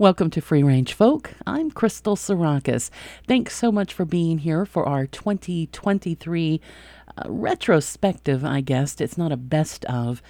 Welcome to Free Range Folk. I'm Crystal Sarakas. Thanks so much for being here for our 2023 uh, retrospective, I guess. It's not a best of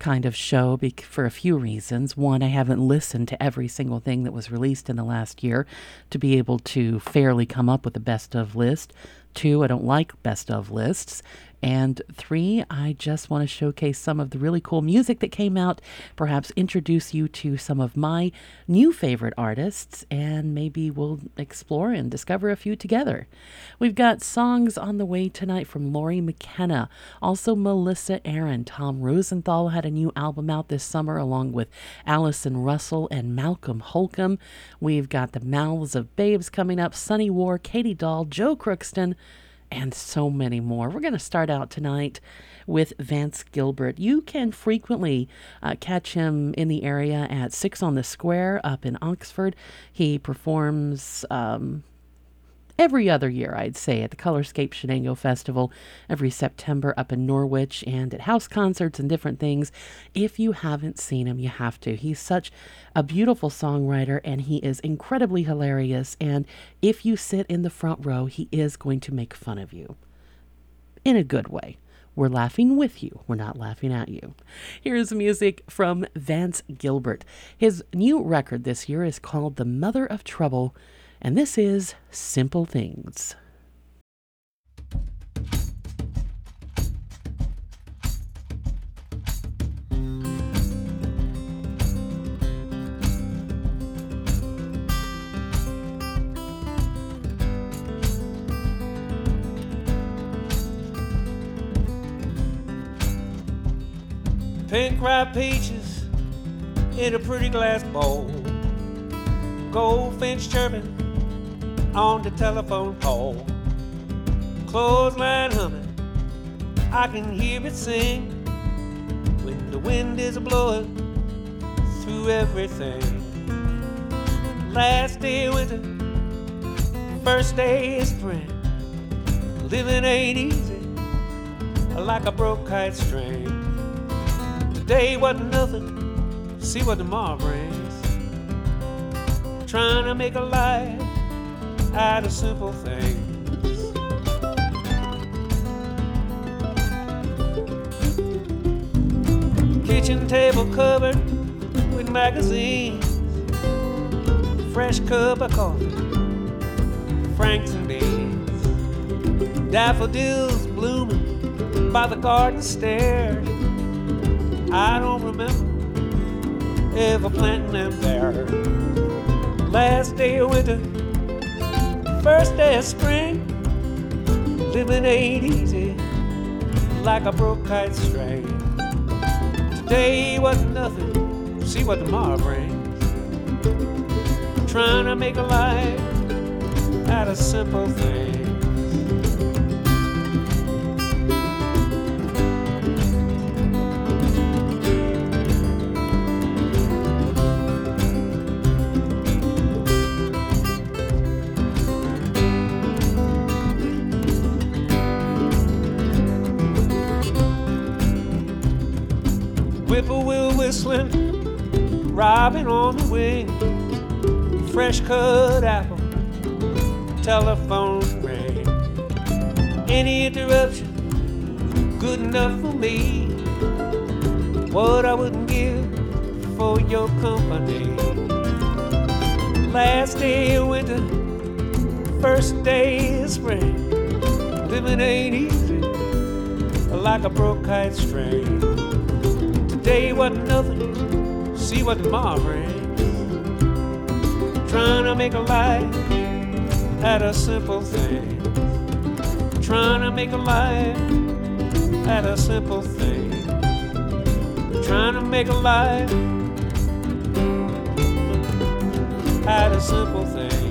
kind of show for a few reasons. One, I haven't listened to every single thing that was released in the last year to be able to fairly come up with a best of list. Two, I don't like best of lists. And three, I just want to showcase some of the really cool music that came out, perhaps introduce you to some of my new favorite artists, and maybe we'll explore and discover a few together. We've got songs on the way tonight from Lori McKenna, also Melissa Aaron. Tom Rosenthal had a new album out this summer along with Allison Russell and Malcolm Holcombe. We've got the Mouths of Babes coming up, Sunny War, Katy Doll, Joe Crookston and so many more. We're going to start out tonight with Vance Gilbert. You can frequently uh, catch him in the area at Six on the Square up in Oxford. He performs um, every other year, I'd say, at the Colorscape Chenango Festival every September up in Norwich and at house concerts and different things. If you haven't seen him, you have to. He's such a beautiful songwriter and he is incredibly hilarious. And if you sit in the front row, he is going to make fun of you in a good way. We're laughing with you. We're not laughing at you. Here's music from Vance Gilbert. His new record this year is called The Mother of Trouble and this is Simple Things. Pink ripe peaches in a pretty glass bowl. Goldfinch chirping on the telephone pole. Clothesline humming, I can hear it sing when the wind is blowing through everything. Last day of winter, first day of spring. Living ain't easy, like a broke kite string. Today wasn't nothing, see what tomorrow brings. Trying to make a life out of simple things. Kitchen table covered with magazines, fresh cup of coffee, franks and beans, daffodils blooming by the garden stairs. I don't remember ever planting them there. Last day of winter first day of spring. Living ain't easy, like a broke kite string. Today was nothing, see what tomorrow brings. Trying to make a life out of simple things. Robin on the wing, fresh cut apple, telephone ring. Any interruption, good enough for me. What I wouldn't give for your company. Last day of winter, first day of spring. Living ain't easy, like a broke kite string. Today wasn't nothing, see what tomorrow brings. Trying to make a life out of simple things. Trying to make a life out of simple things. Trying to make a life out of simple things.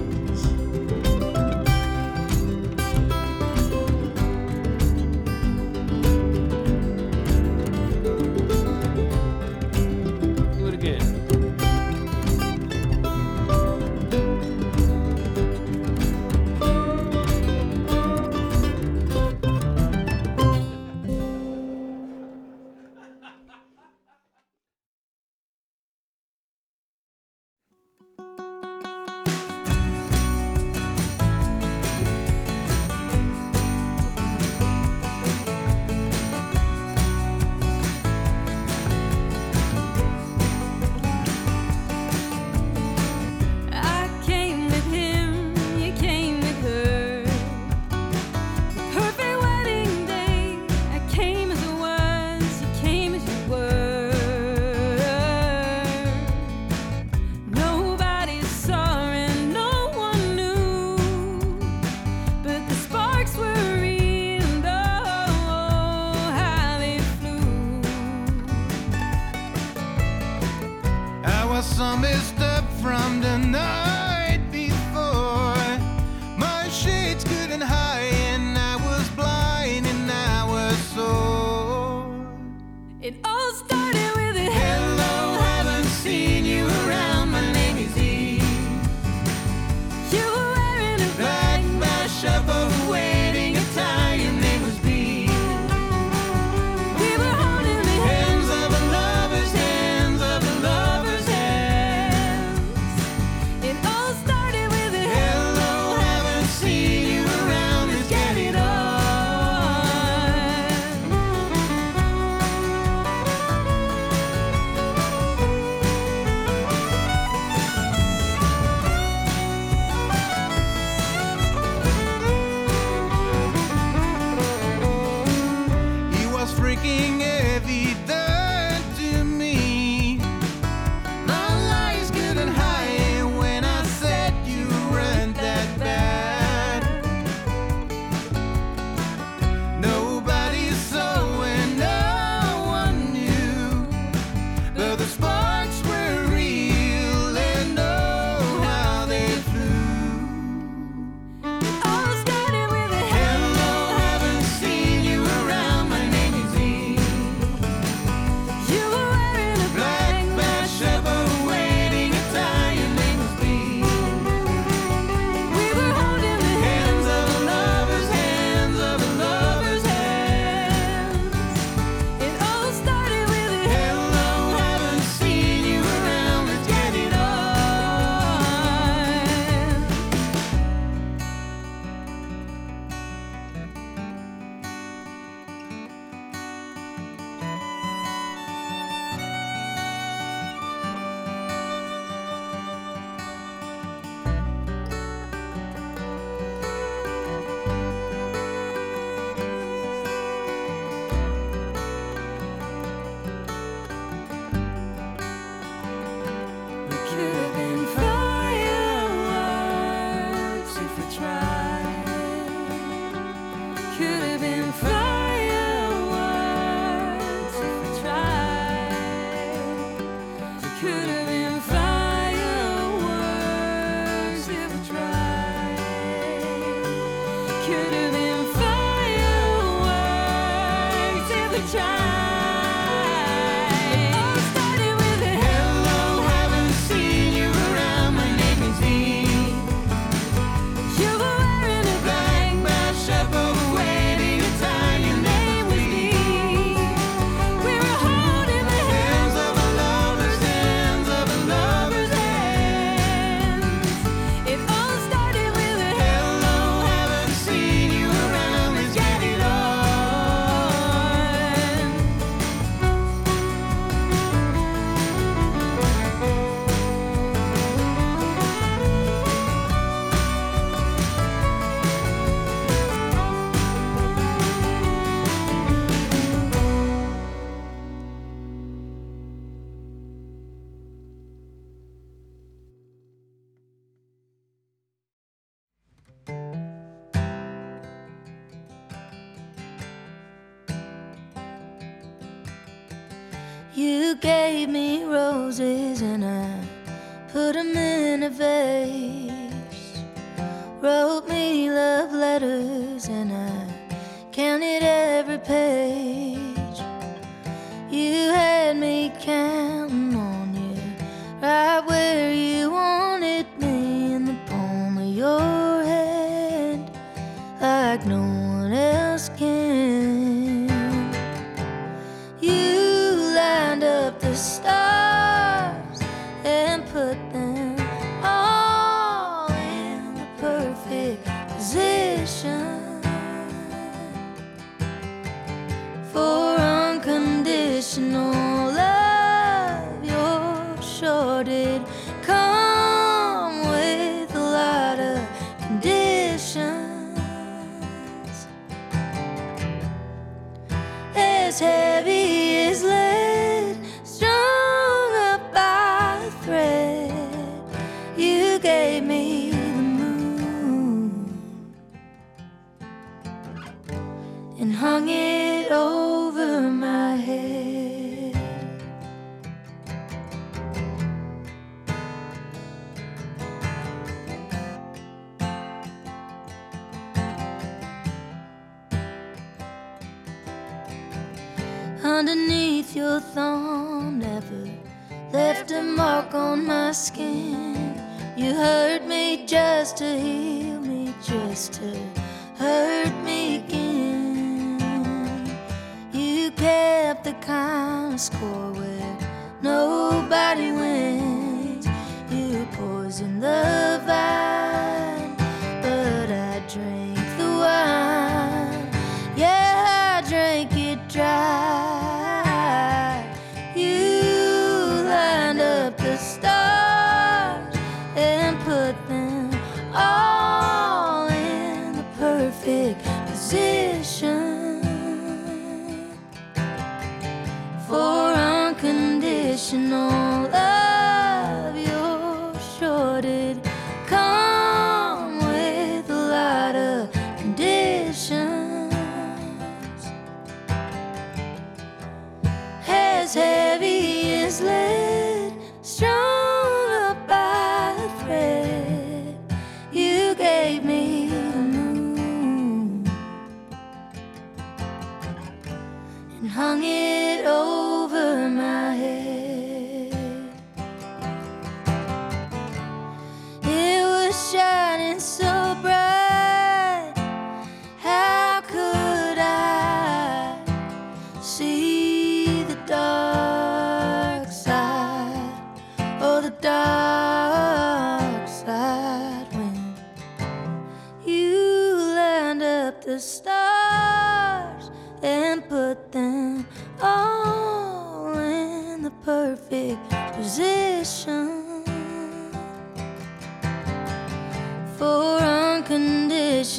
score where nobody wins. You poison the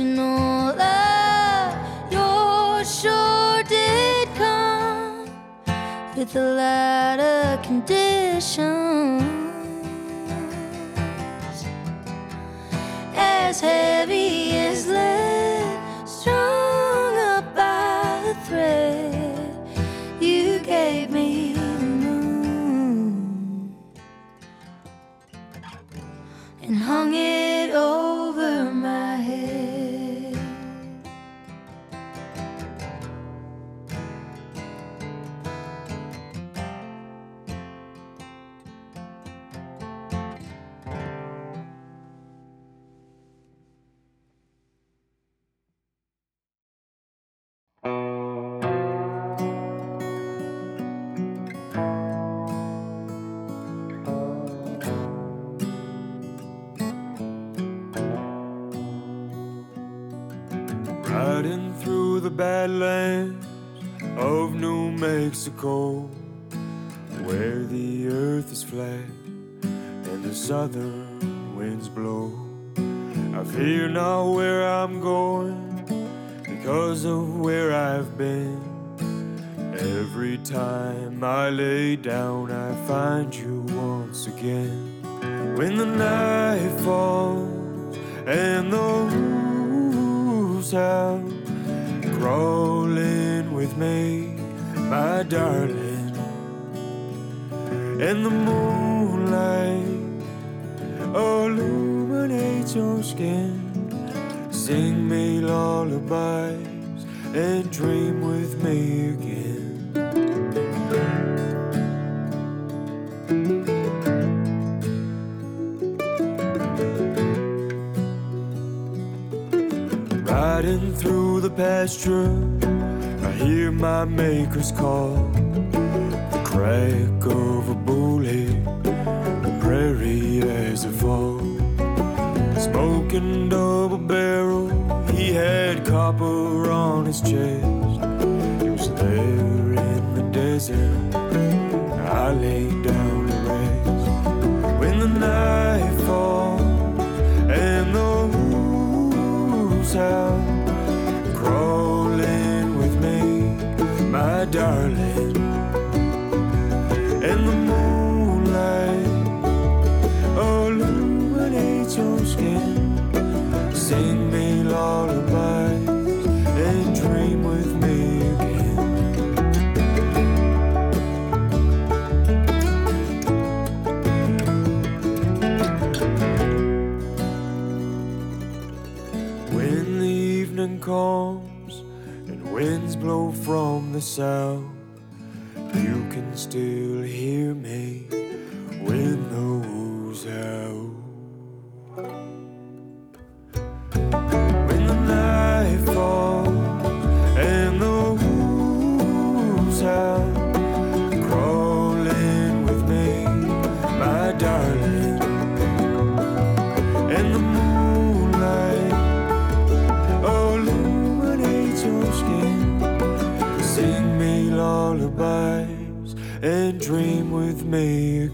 unconditional love. Yours sure did come with a lot of conditions. badlands of New Mexico, where the earth is flat and the southern winds blow. I fear not where I'm going because of where I've been. Every time I lay down, I find you once again. When the night falls and the roofs howl rolling with me, my darling. And the moonlight illuminates your skin. Sing me lullabies and dream with me again. pasture. I hear my maker's call. The crack of a bullet, the prairie as it falls. Smoking double barrel, he had copper on his chest. He was there in the desert. I lay down to rest. When the night falls and the wolves howl. darling. And the moonlight illuminates your skin. Sing me lullabies and dream with me again. When the evening comes. So You can still hear me. make.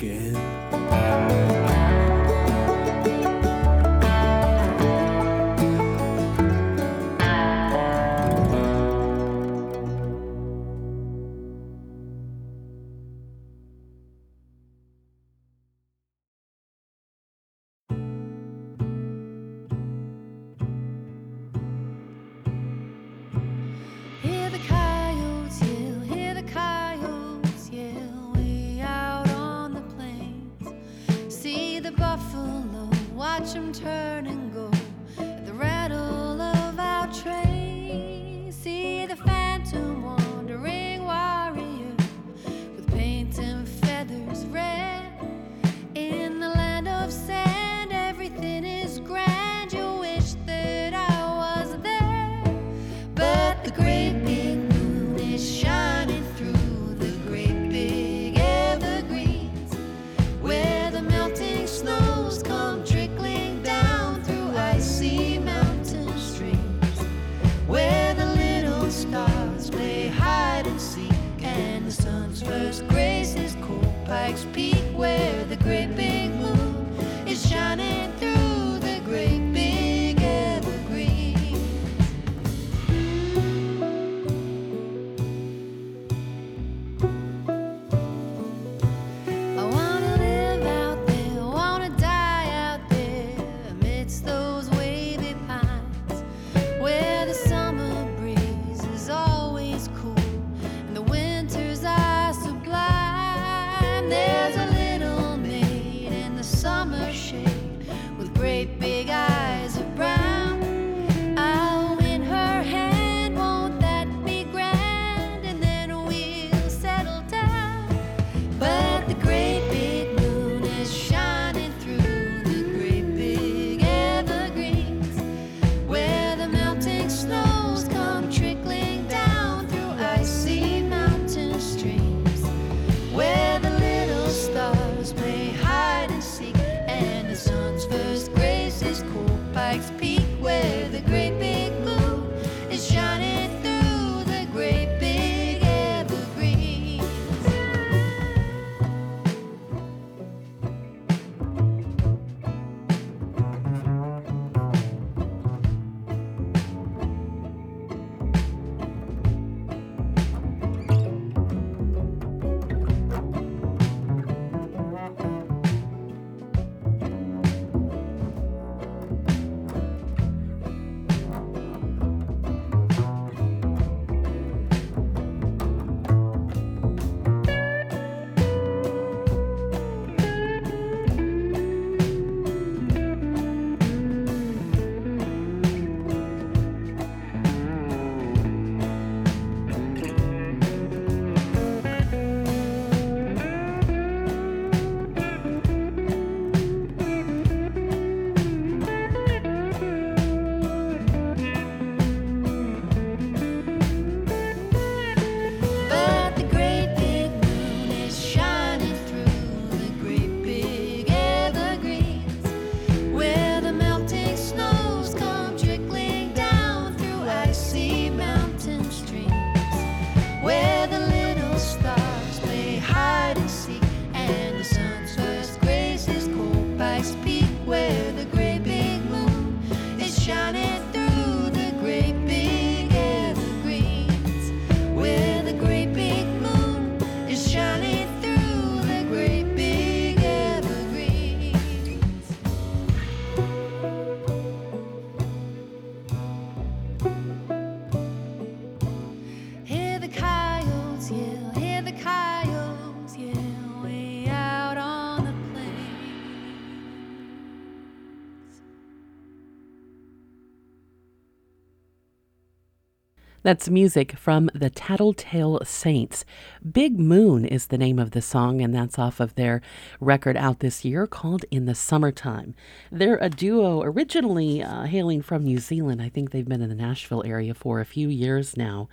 That's music from the Tattletale Saints. Big Moon is the name of the song, and that's off of their record out this year called In the Summertime. They're a duo originally uh, hailing from New Zealand. I think they've been in the Nashville area for a few years now.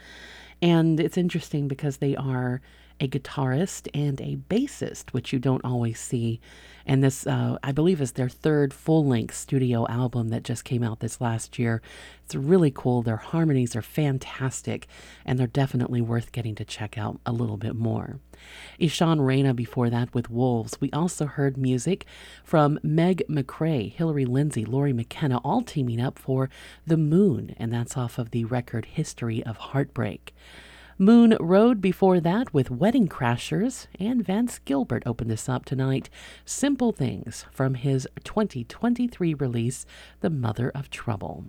And it's interesting because they are a guitarist and a bassist, which you don't always see and this, uh, I believe, is their third full length studio album that just came out this last year. It's really cool. Their harmonies are fantastic, and they're definitely worth getting to check out a little bit more. Ishan Reyna before that with Wolves. We also heard music from Meg McRae, Hillary Lindsey, Lori McKenna, all teaming up for The Moon, and that's off of the record History of Heartbreak. Moon Road before that with Wedding Crashers, and Vance Gilbert opened us up tonight. Simple Things from his 2023 release, The Mother of Trouble.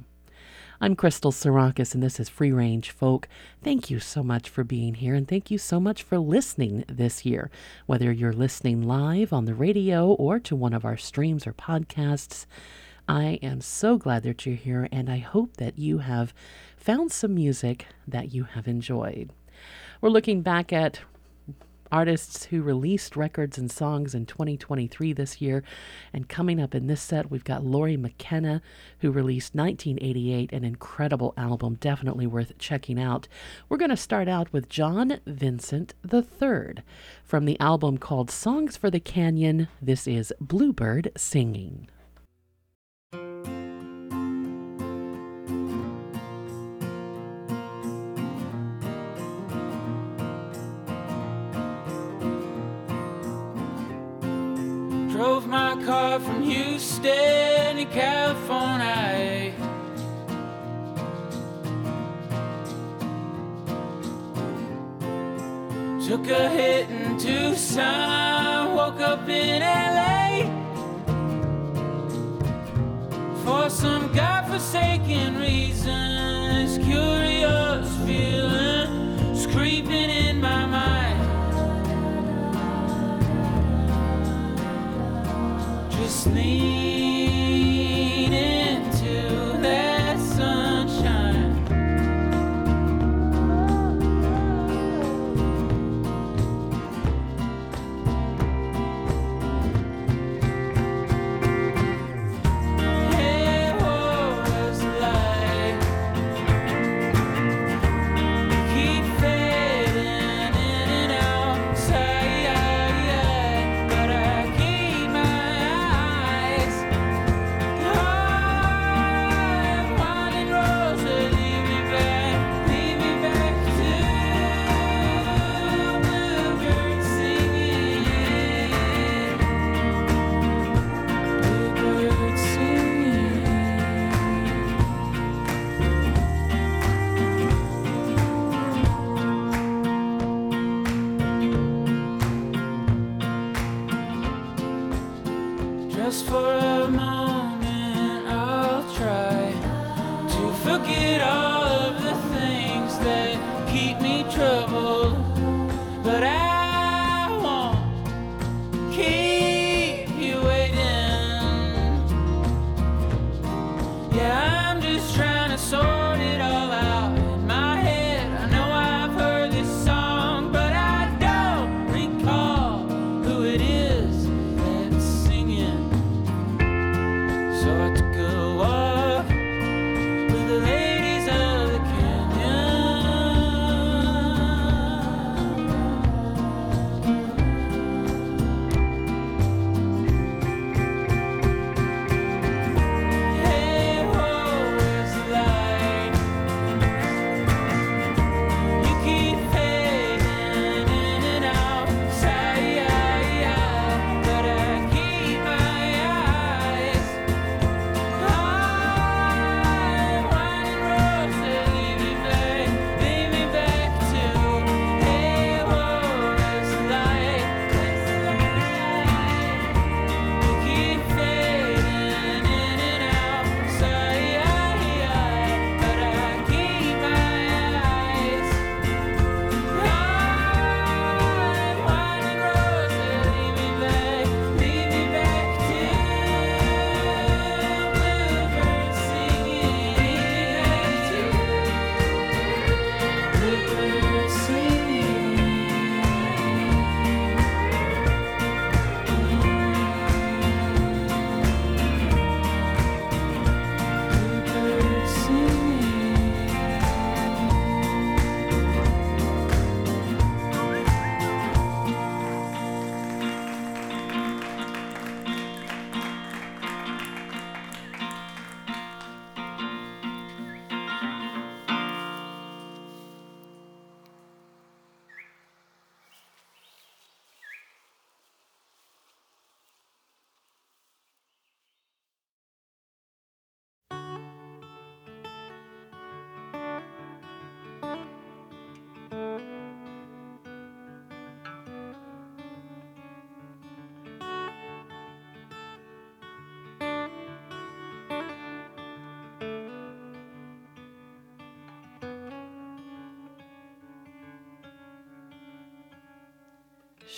I'm Crystal Sarakas, and this is Free Range Folk. Thank you so much for being here, and thank you so much for listening this year. Whether you're listening live on the radio or to one of our streams or podcasts, I am so glad that you're here, and I hope that you have found some music that you have enjoyed. We're looking back at artists who released records and songs in 2023 this year. And coming up in this set, we've got Lori McKenna, who released 1988, an incredible album, definitely worth checking out. We're going to start out with John Vincent III from the album called Songs for the Canyon. This is Bluebird Singing. Houston to California. Took a hit in Tucson, woke up in LA.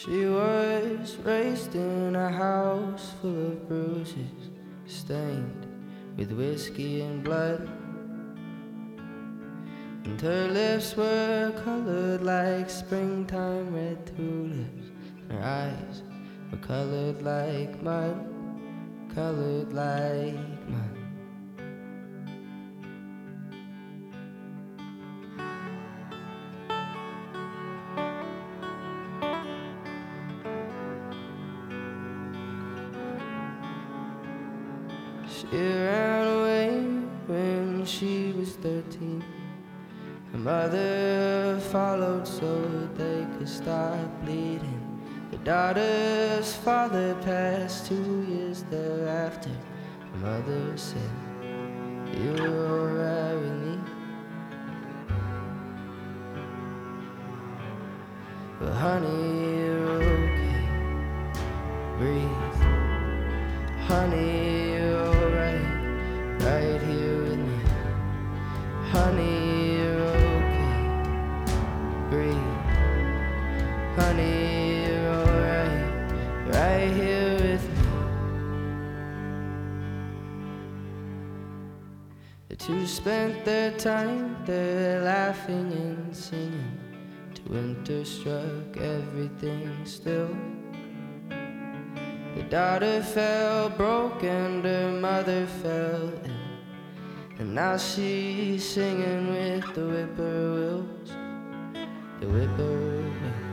She was raised in a house full of bruises, stained with whiskey and blood. And her lips were colored like springtime red tulips. Her eyes were colored like mud, colored like start bleeding. The daughter's father passed two years thereafter. Mother said, You're alright with me. But honey, spent their time there laughing and singing till winter struck everything still. The daughter fell broke and her mother fell ill. And now she's singing with the whippoorwills, the whippoorwills.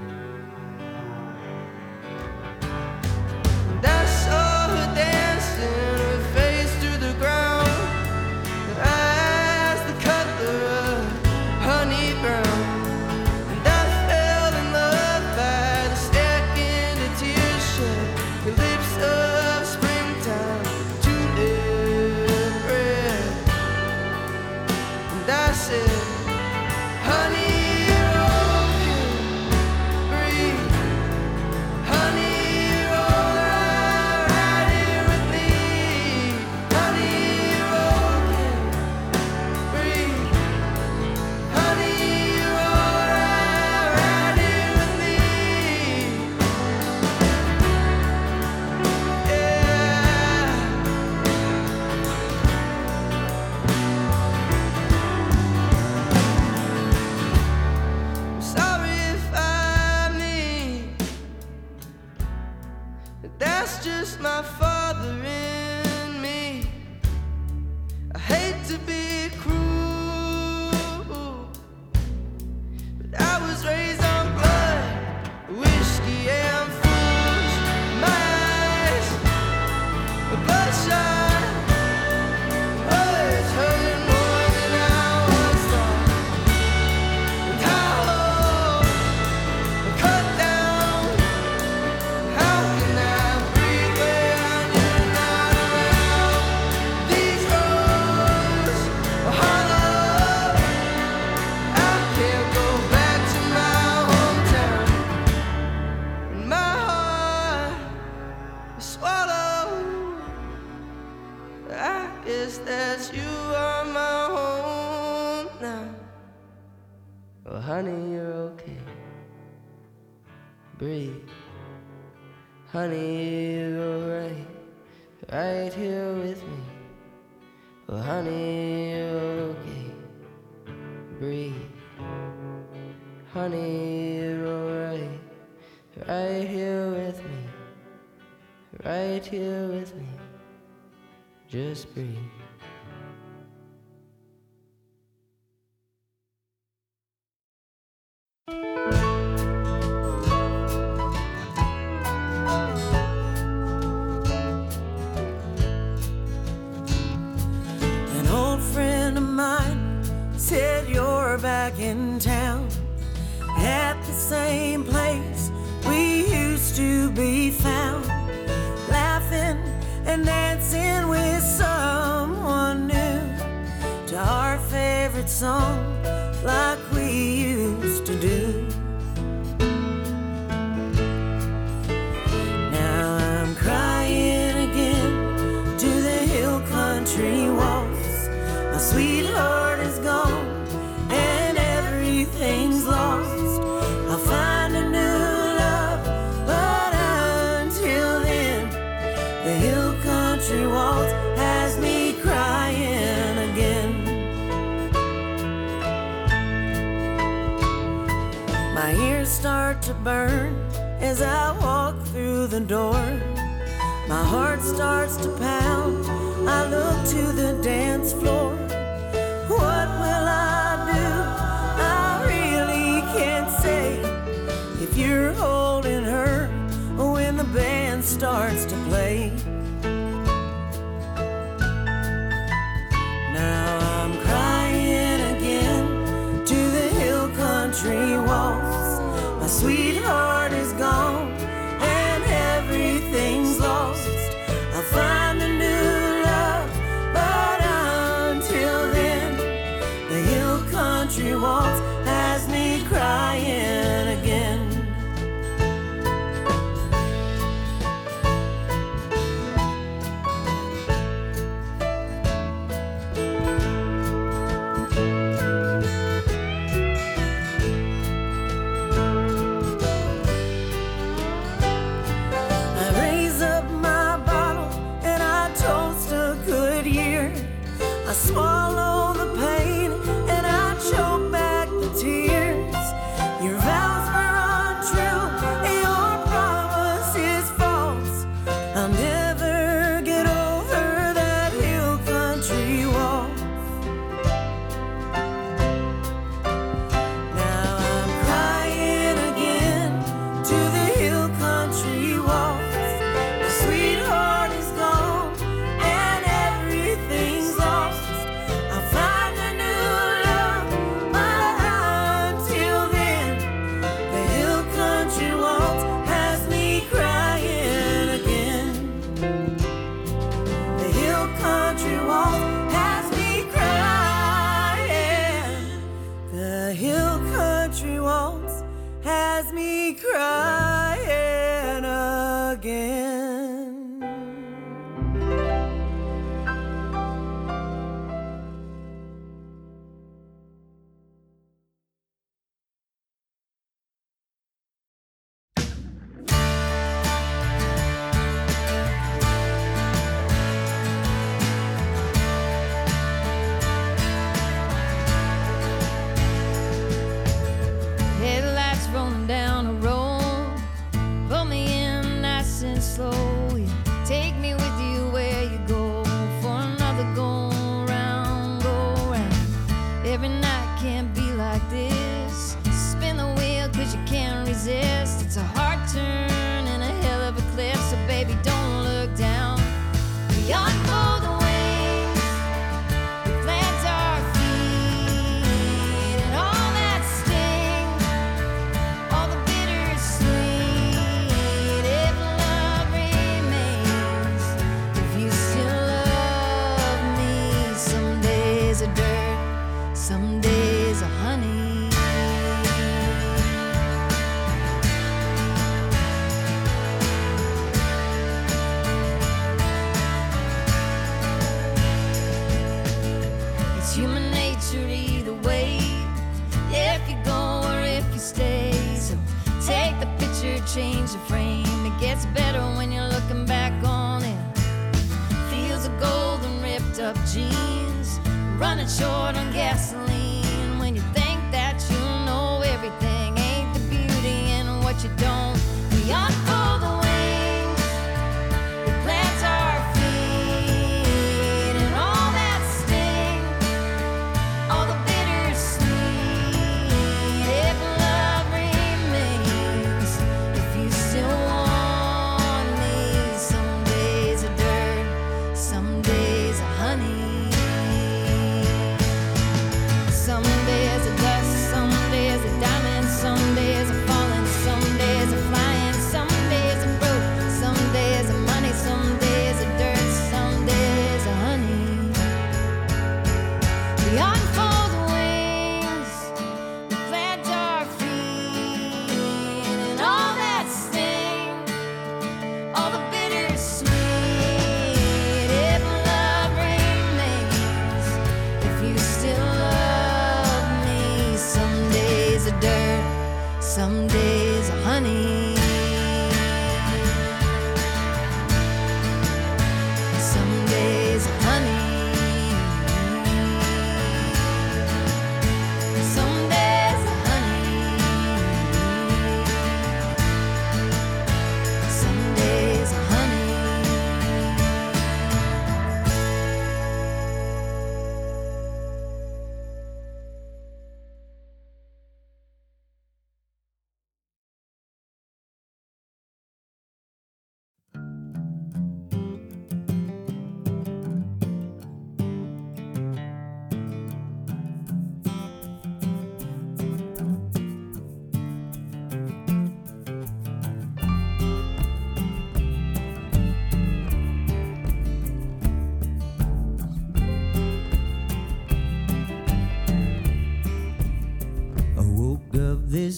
honey, you're right, right here with me. Well, honey, you're okay. Breathe. Honey, you're alright, right here with me. Right here with me. Just breathe.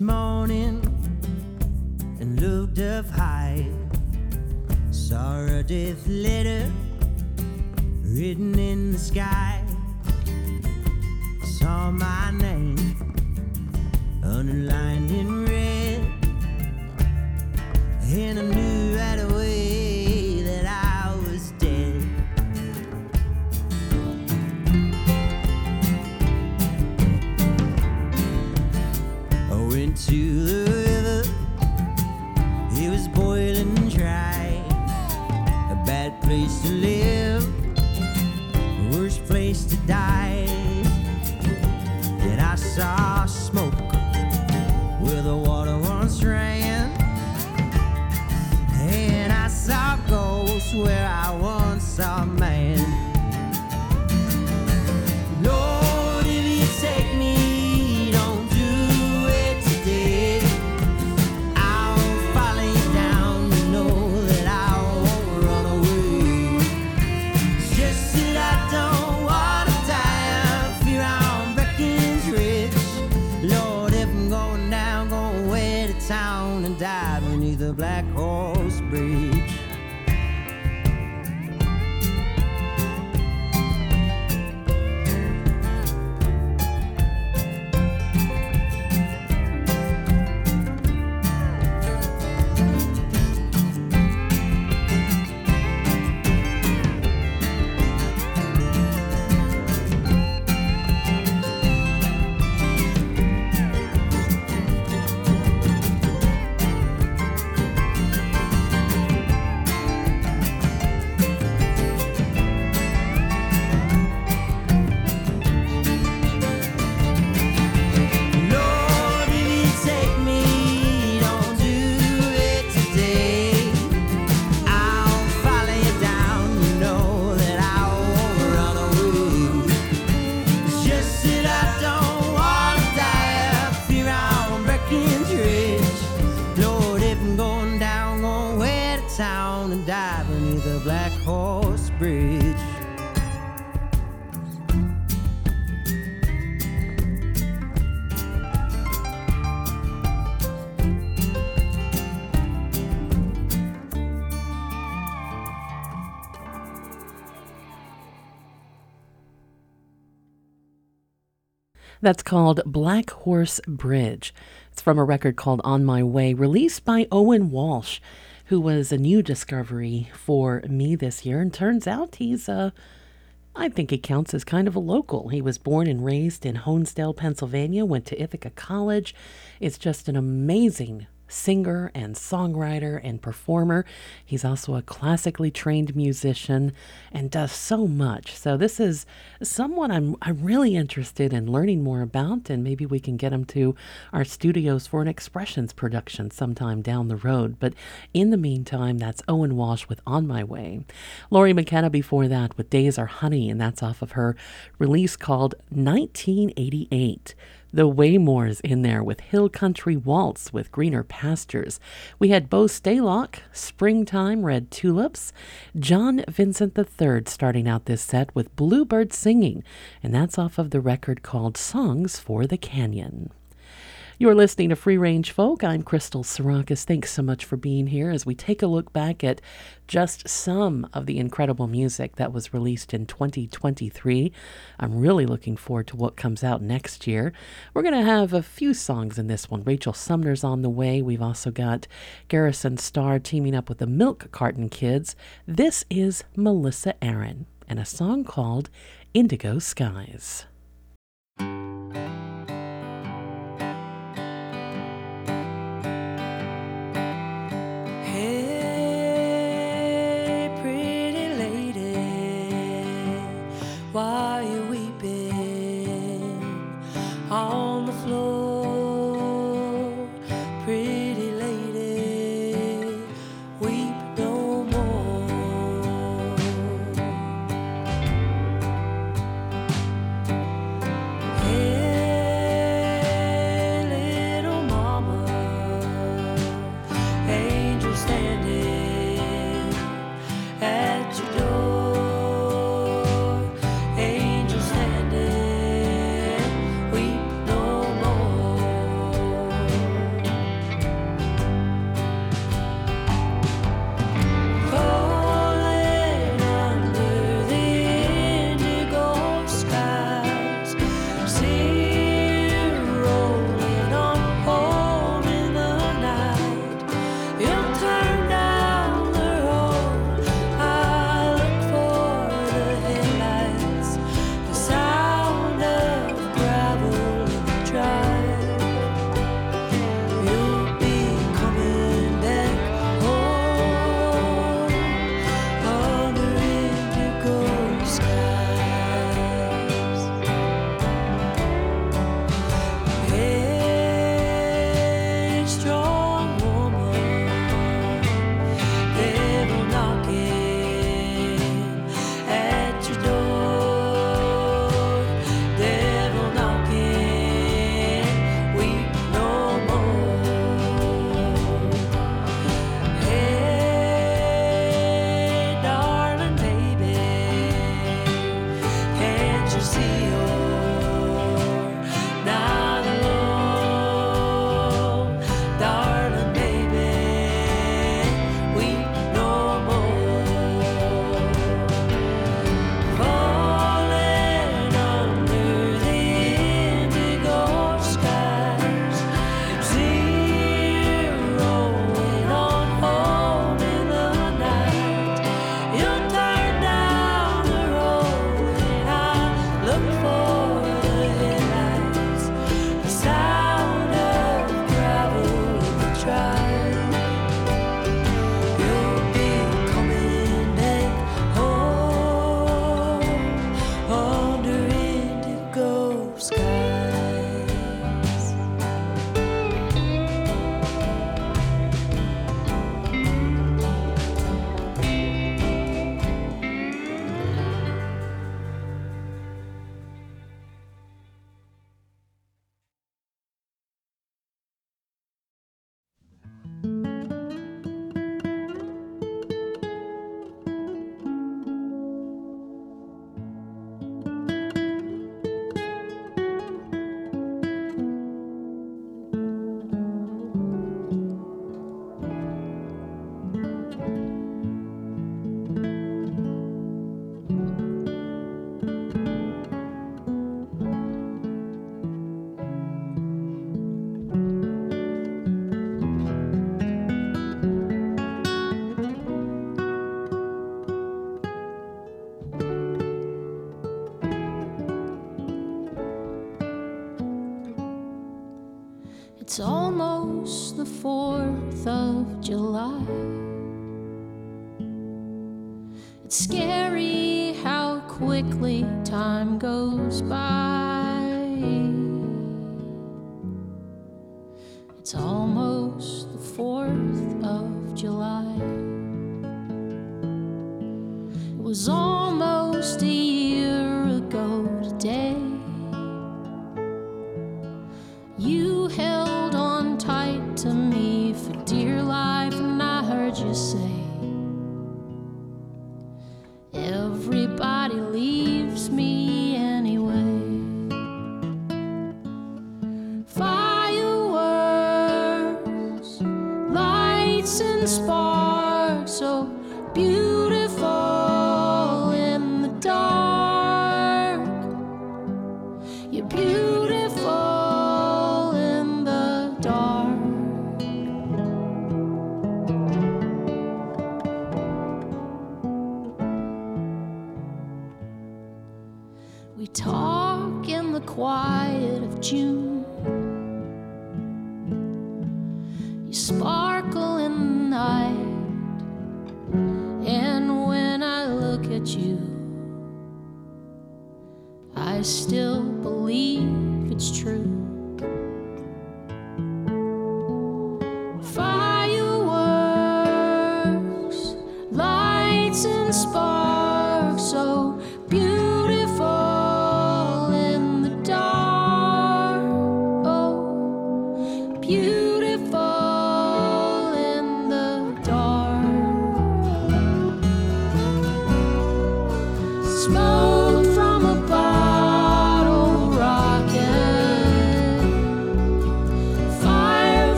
Morning and looked up high. Saw a death letter written in the sky. Saw my name That's called Black Horse Bridge. It's from a record called On My Way, released by Owen Walsh, who was a new discovery for me this year. And turns out he's a, I think he counts as kind of a local. He was born and raised in Honesdale, Pennsylvania, went to Ithaca College. It's just an amazing singer and songwriter and performer. He's also a classically trained musician and does so much. So this is someone I'm I'm really interested in learning more about and maybe we can get him to our studios for an expressions production sometime down the road. But in the meantime, that's Owen Walsh with On My Way. Lori McKenna before that with Days Are Honey and that's off of her release called 1988 the Waymores in there with Hill Country Waltz with Greener Pastures. We had Bo Staylock, Springtime Red Tulips, John Vincent III starting out this set with Bluebird Singing, and that's off of the record called Songs for the Canyon. You're listening to Free Range Folk. I'm Crystal Sarakas. Thanks so much for being here as we take a look back at just some of the incredible music that was released in 2023. I'm really looking forward to what comes out next year. We're going to have a few songs in this one. Rachel Sumner's on the way. We've also got Garrison Starr teaming up with the Milk Carton Kids. This is Melissa Aaron and a song called Indigo Skies.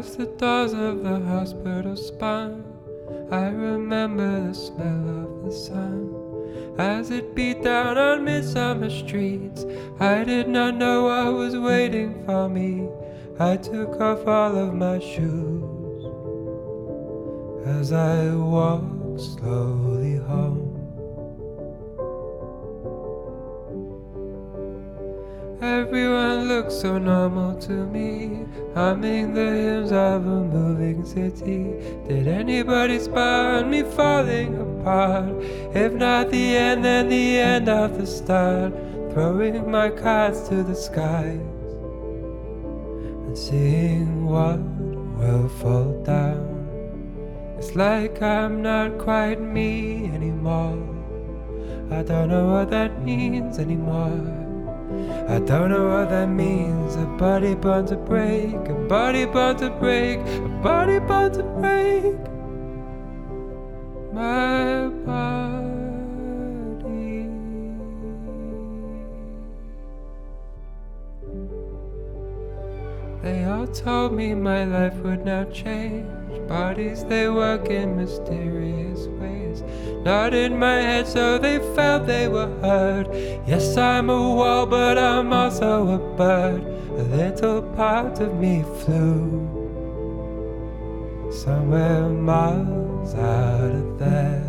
As the doors of the hospital spun, I remember the smell of the sun. As it beat down on midsummer streets, I did not know what was waiting for me. I took off all of my shoes as I walked slowly so normal to me, humming the hymns of a moving city. Did anybody spot me falling apart? If not the end, then the end of the start. Throwing my cards to the skies and seeing what will fall down. It's like I'm not quite me anymore. I don't know what that means anymore. I don't know what that means. A body bound to break, a body bound to break, a body bound to break. My body. They all told me my life would now change. Bodies they work in mysterious ways. Not in my head, so they felt they were heard. Yes, I'm a wall, but I'm also a bird. A little part of me flew somewhere miles out of there.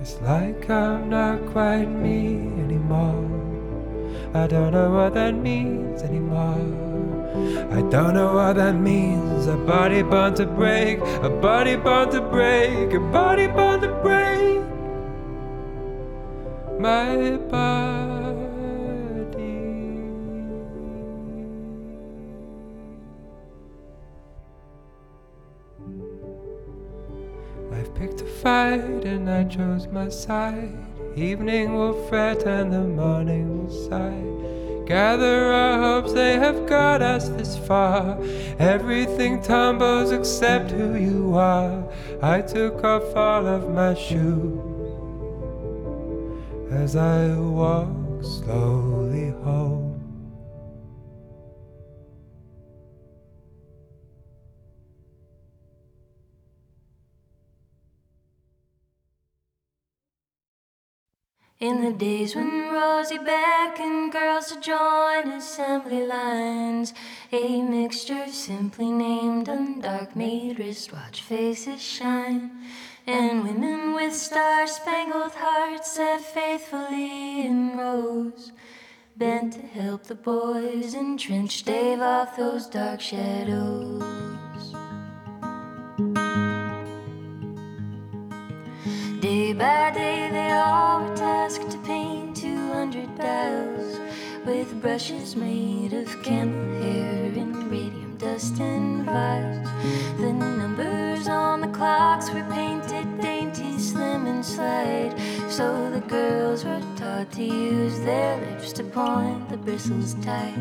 It's like I'm not quite me anymore. I don't know what that means anymore. I don't know what that means. A body bound to break, a body bound to break, a body bound to break. My body. I've picked a fight and I chose my side. Evening will fret and the morning will sigh. Gather our hopes, they have got us this far. Everything tumbles except who you are. I took off all of my shoes as I walk slowly home. In the days when Rosie beckoned girls to join assembly lines, a mixture simply named and dark made wristwatch faces shine. And women with star spangled hearts sat faithfully in rows, bent to help the boys entrenched stave off those dark shadows. Day by day, to paint 200 dials with brushes made of camel hair and radium dust and vials. The numbers on the clocks were painted dainty, slim, and slight, so the girls were taught to use their lips to point the bristles tight.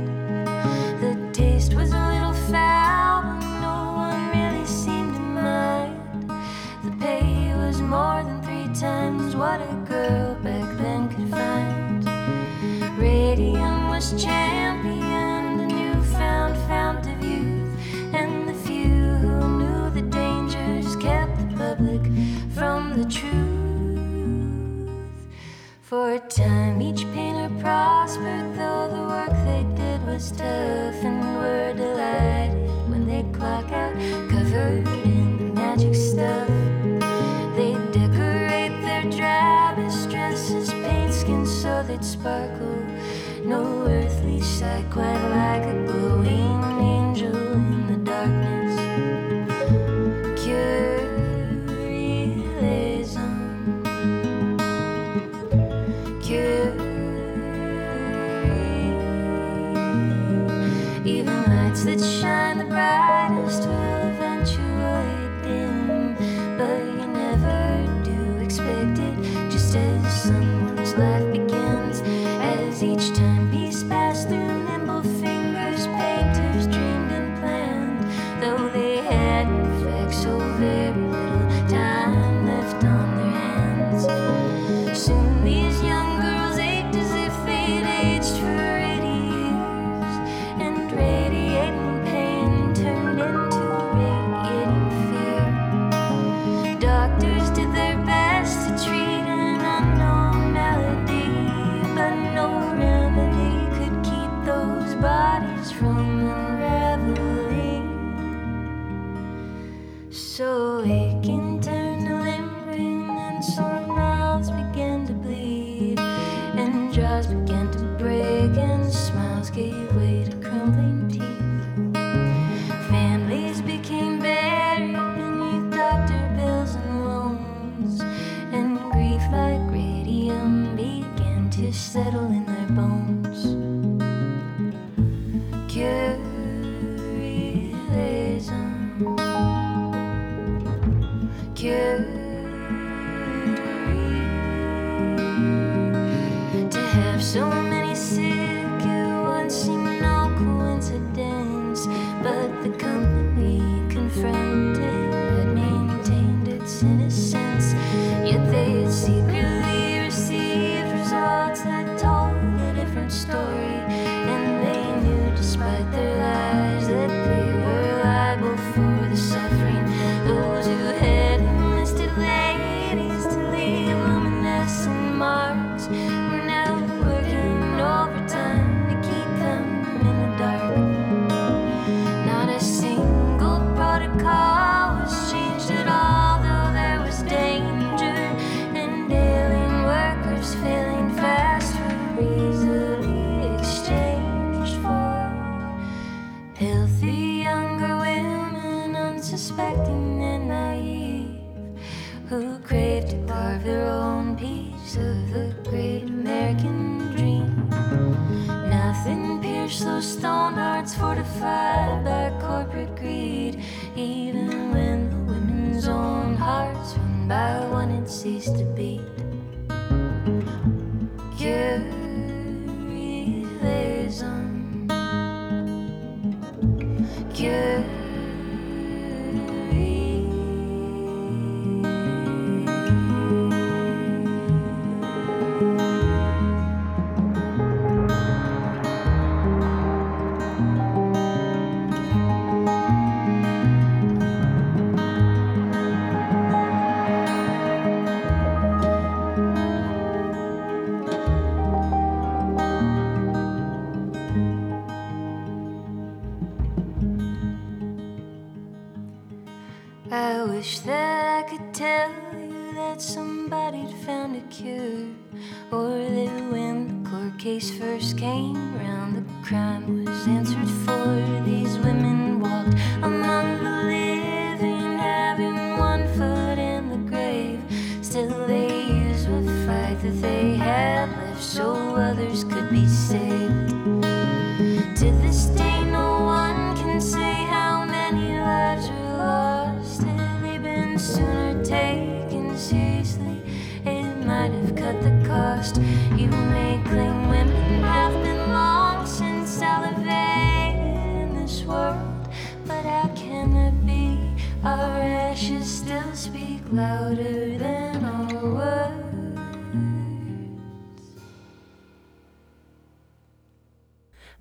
The taste was a little foul, but no one really seemed to mind. The pay was more than three times what a girl Championed, a newfound fount of youth, and the few who knew the dangers kept the public from the truth. For a time, each painter prospered, though the work they did was tough, and were delighted when they'd clock out covered in the magic stuff. They decorate their drabbest dresses, paint skins so they'd sparkle. No earthly sight, quite like a glowing angel in the darkness. Curialism. Curious. Even lights that shine the brightest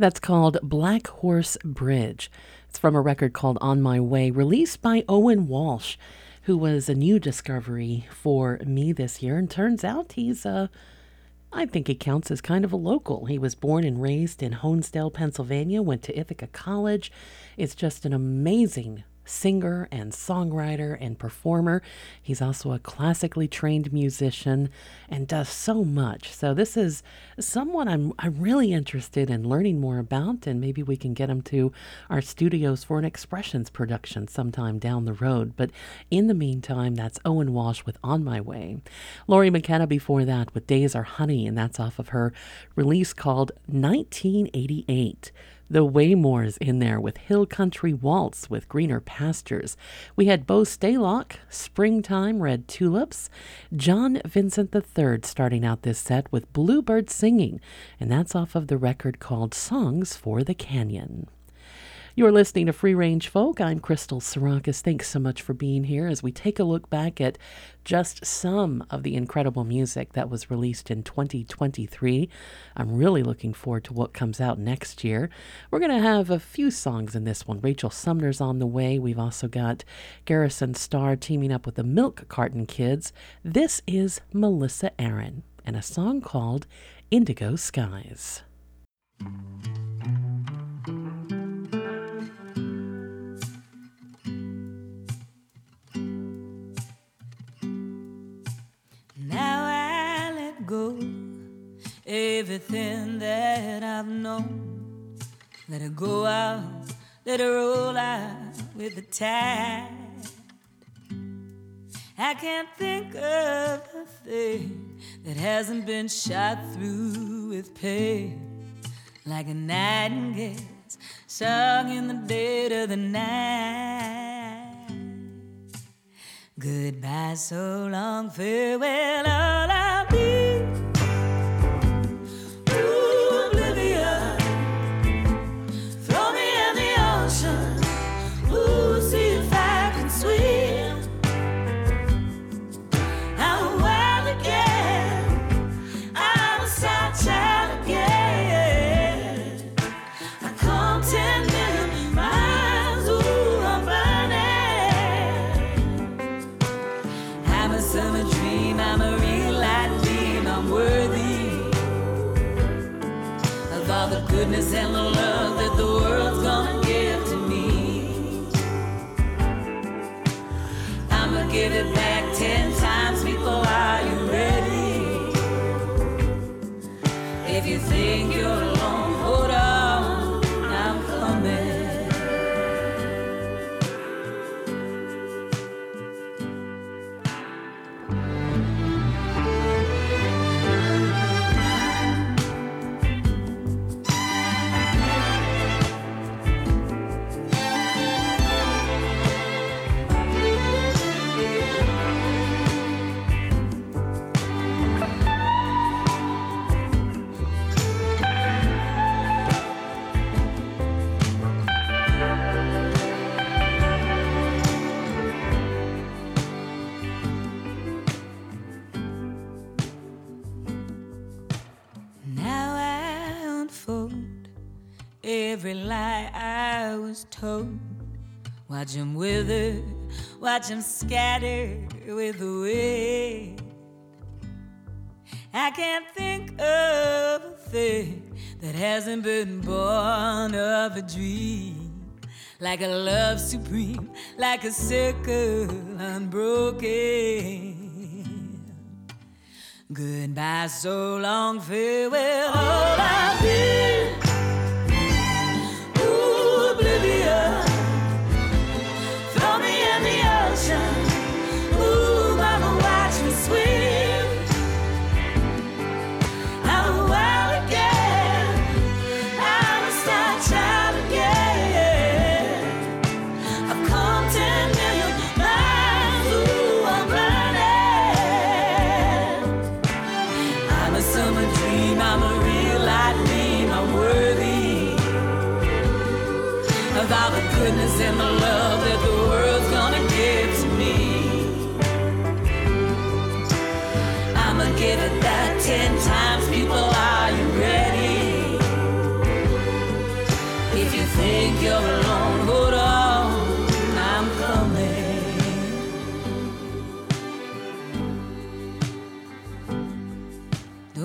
That's called Black Horse Bridge. It's from a record called On My Way, released by Owen Walsh, who was a new discovery for me this year. And turns out he's a, I think he counts as kind of a local. He was born and raised in Honesdale, Pennsylvania, went to Ithaca College. It's just an amazing singer and songwriter and performer. He's also a classically trained musician and does so much. So this is someone I'm I'm really interested in learning more about and maybe we can get him to our studios for an expressions production sometime down the road. But in the meantime, that's Owen Walsh with On My Way. Lori McKenna before that with Days Are Honey and that's off of her release called 1988 the Waymores in there with Hill Country Waltz with Greener Pastures. We had Bo Staylock, Springtime Red Tulips, John Vincent III starting out this set with Bluebird Singing, and that's off of the record called Songs for the Canyon. You're listening to Free Range Folk. I'm Crystal Sarakas. Thanks so much for being here as we take a look back at just some of the incredible music that was released in 2023. I'm really looking forward to what comes out next year. We're going to have a few songs in this one. Rachel Sumner's on the way. We've also got Garrison Starr teaming up with the Milk Carton Kids. This is Melissa Aaron and a song called Indigo Skies. go. Everything that I've known, let it go out, let it roll out with the tide. I can't think of a thing that hasn't been shot through with pain, like a nightingale sung in the dead of the night. Goodbye, so long, farewell, all I'll be. mas every lie I was told. Watch them wither, watch them scatter with the wind. I can't think of a thing that hasn't been born of a dream. Like a love supreme, like a circle unbroken. Goodbye, so long, farewell, all I've been. reason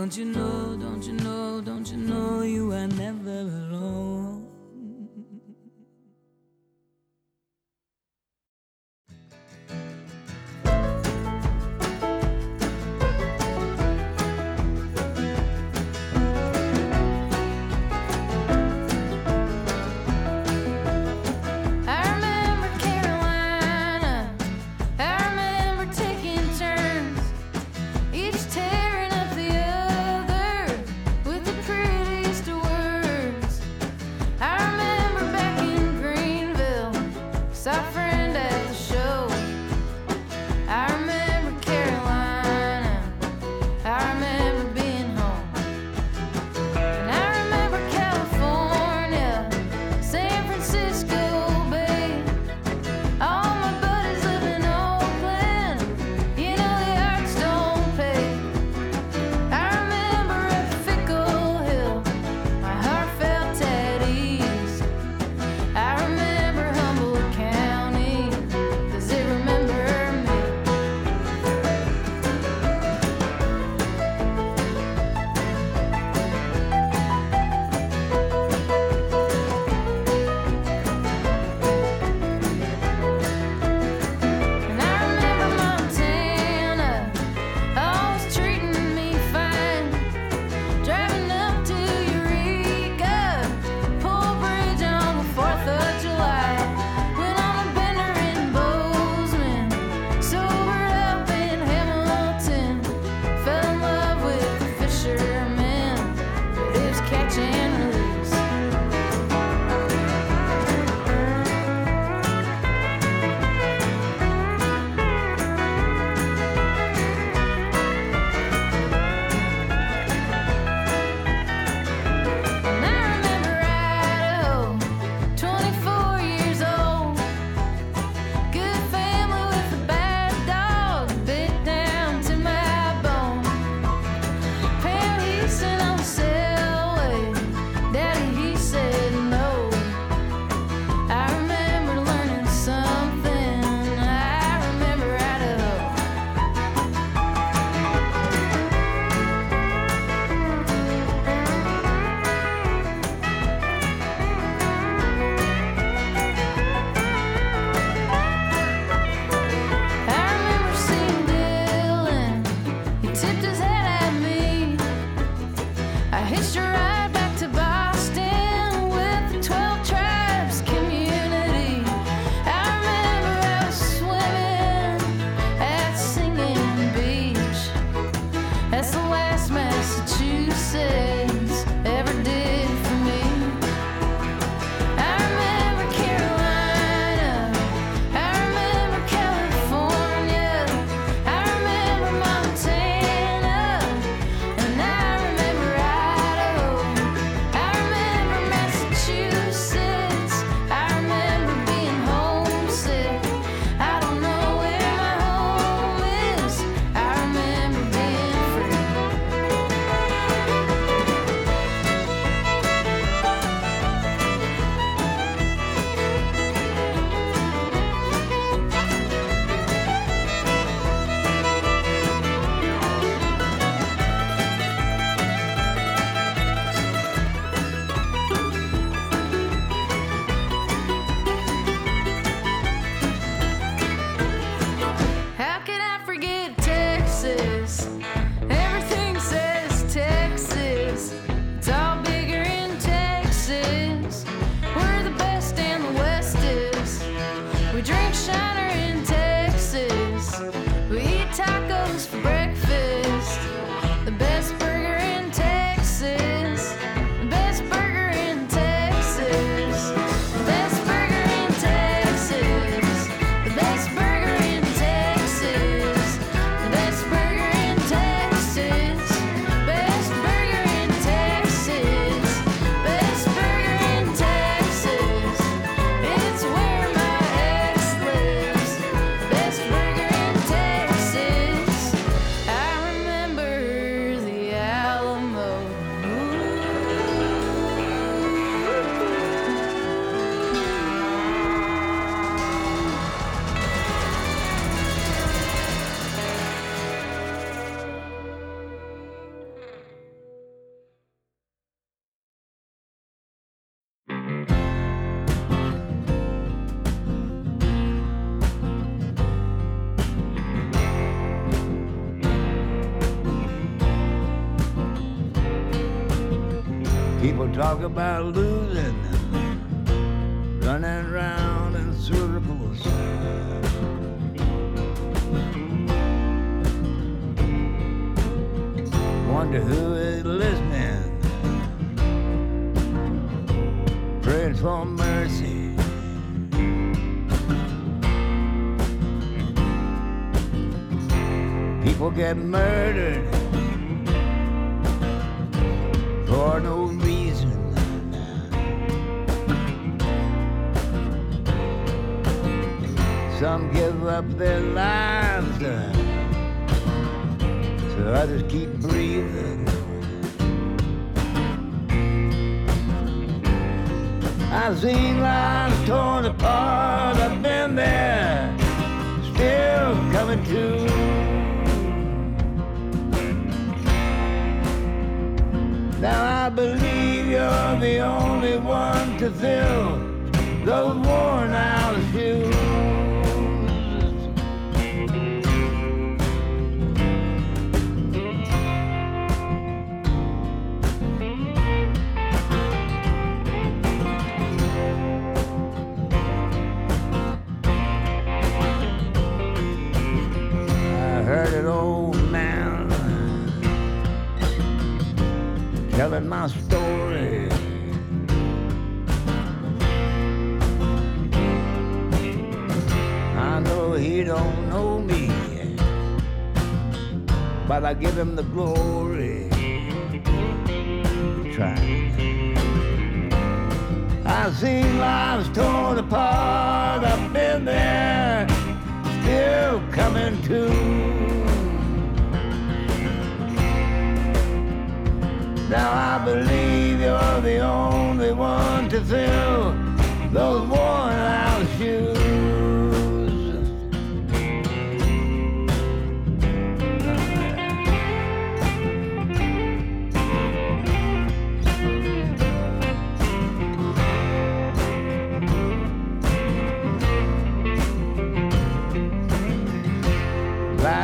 Don't you know, don't you know, don't you know you are never alone? by Lou.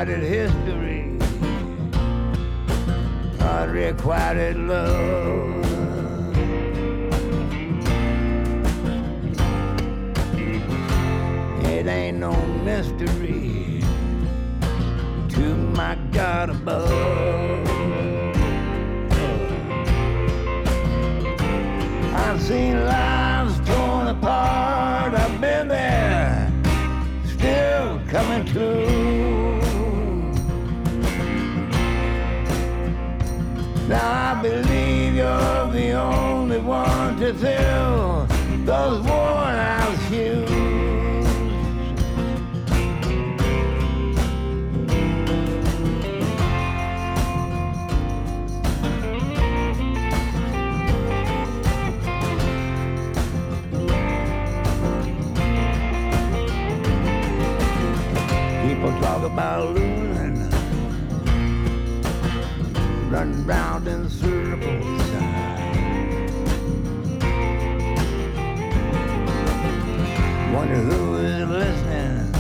unrequited history, unrequited love. It ain't no mystery to my God above. I've seen lives torn apart. I've been there, still coming to. I believe you're the only one to fill those worn out shoes. People talk about losing, running down who is listening.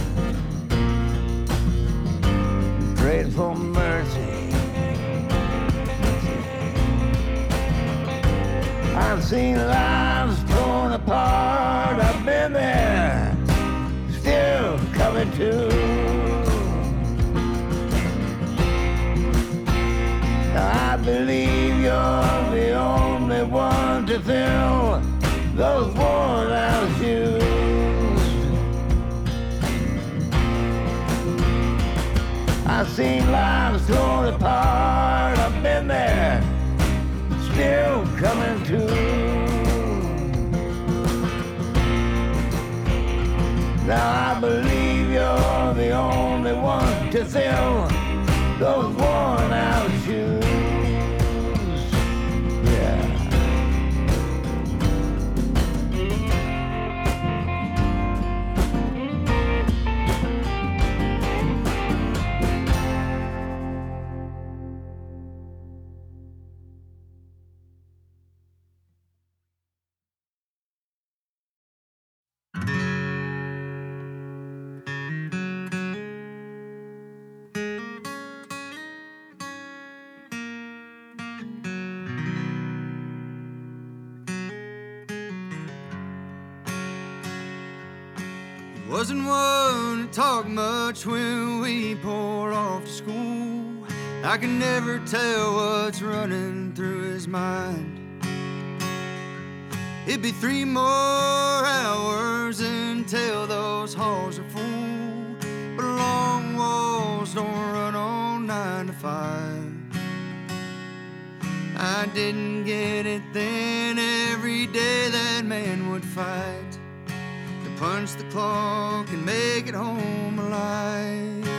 Pray for mercy. I've seen lives torn apart. I've been there, still coming to. I believe you're the only one to fill those worn seen lives torn apart. I've been there, still coming to. Now I believe you're the only one to fill those worn out shoes. Much when we pulled off to school. I can never tell what's running through his mind. It'd be three more hours until those halls are full. But long walls don't run on nine to five. I didn't get it then. Every day that man would fight punch the clock and make it home alive.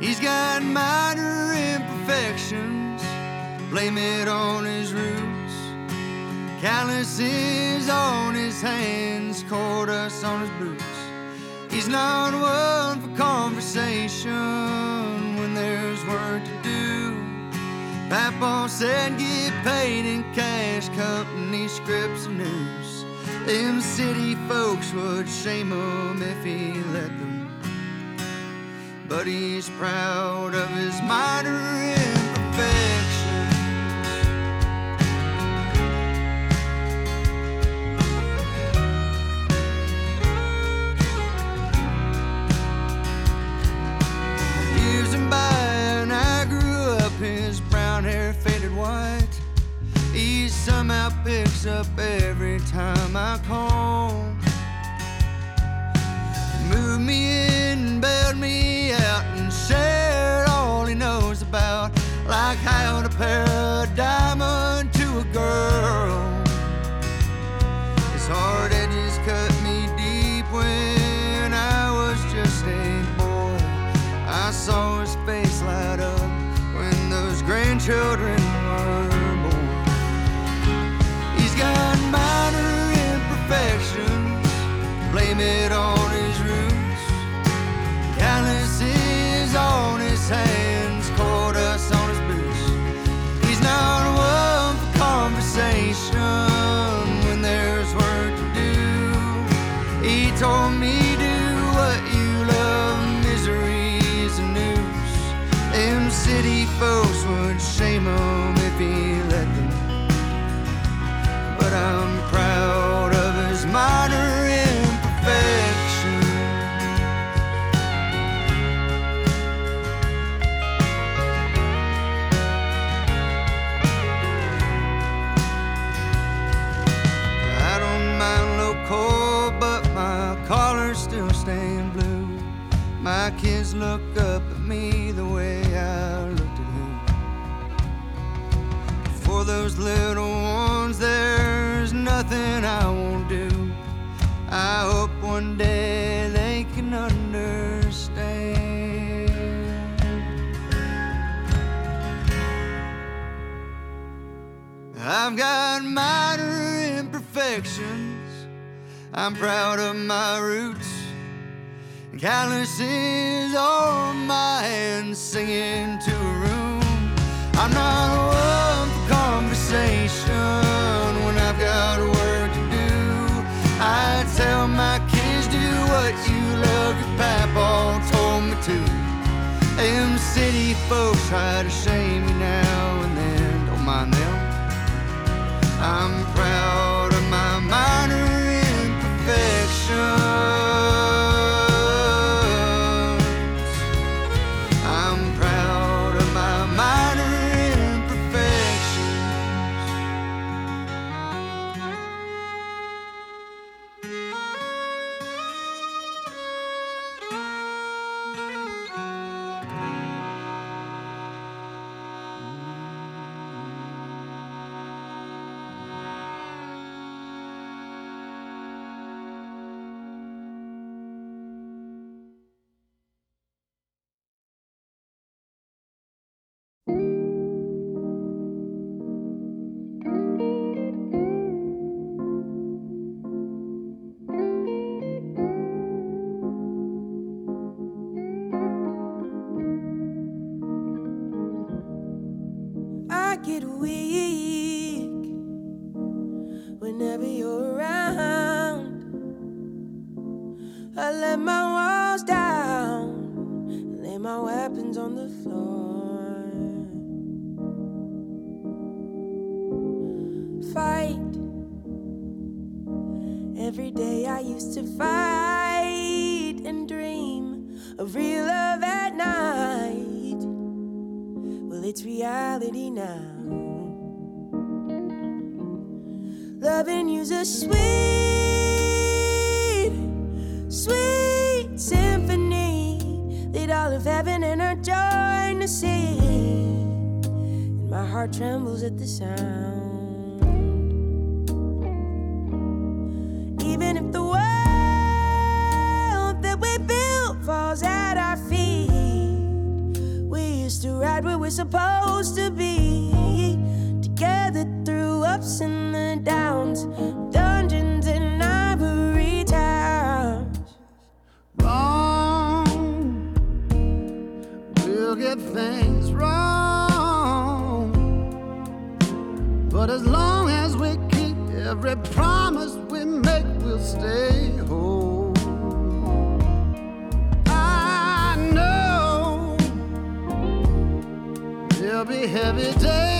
He's got minor imperfections, blame it on his roots. Calluses on his hands, cold dust on his boots. He's not one for conversation when there's work to do. Papa said get paid in cash, company scripts and news. Them city folks would shame him if he let them. But he's proud of his minor somehow picks up every time I call. Moved me in, bailed me out, and shared all he knows about, like how to pair a diamond to a girl. His hard edges cut me deep when I was just a boy. I saw his face light up when those grandchildren little ones, there's nothing I won't do. I hope one day they can understand. I've got minor imperfections. I'm proud of my roots. Calluses on my hands, singing to a room. I'm not one for conversation when I've got work to do. I tell my kids, do what you love. Your papa told me to. Them city folks try to shame me now and then. Don't mind them. I'm proud of my minor imperfections. Whenever you're around. I let my walls down, lay my weapons on the floor. Fight. Every day I used to fight and dream of real love at night. Well, it's reality now. Loving you's a sweet, sweet symphony that all of heaven and earth join to sing. And my heart trembles at the sound. Even if the world that we built falls at our feet, we used to ride where we're supposed to be. Together through ups and downs, dungeons and ivory towers. wrong. We'll get things wrong. But as long as we keep every promise we make, we'll stay whole. I know there'll be heavy days,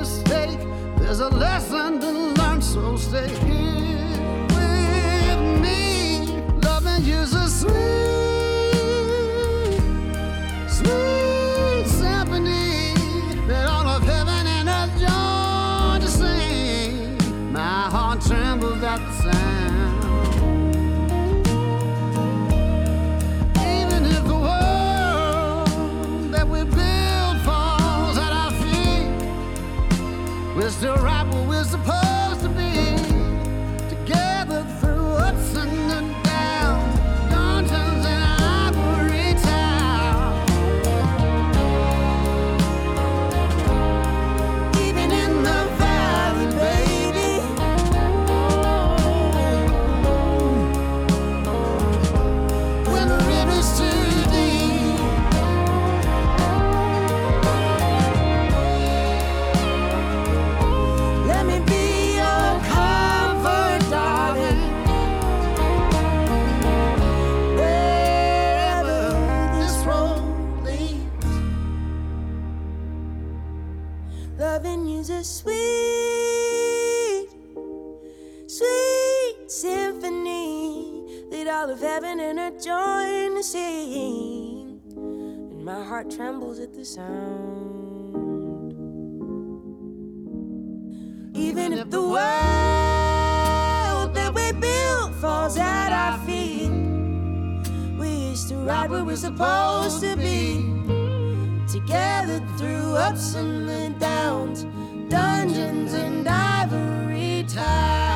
mistake, there's a lesson to learn. So stay here with me, loving you's a sweet, we're still heart trembles at the sound. Even if the world that we built falls at our feet, we used to ride where we're supposed to be. Together through ups and downs, dungeons and ivory towers.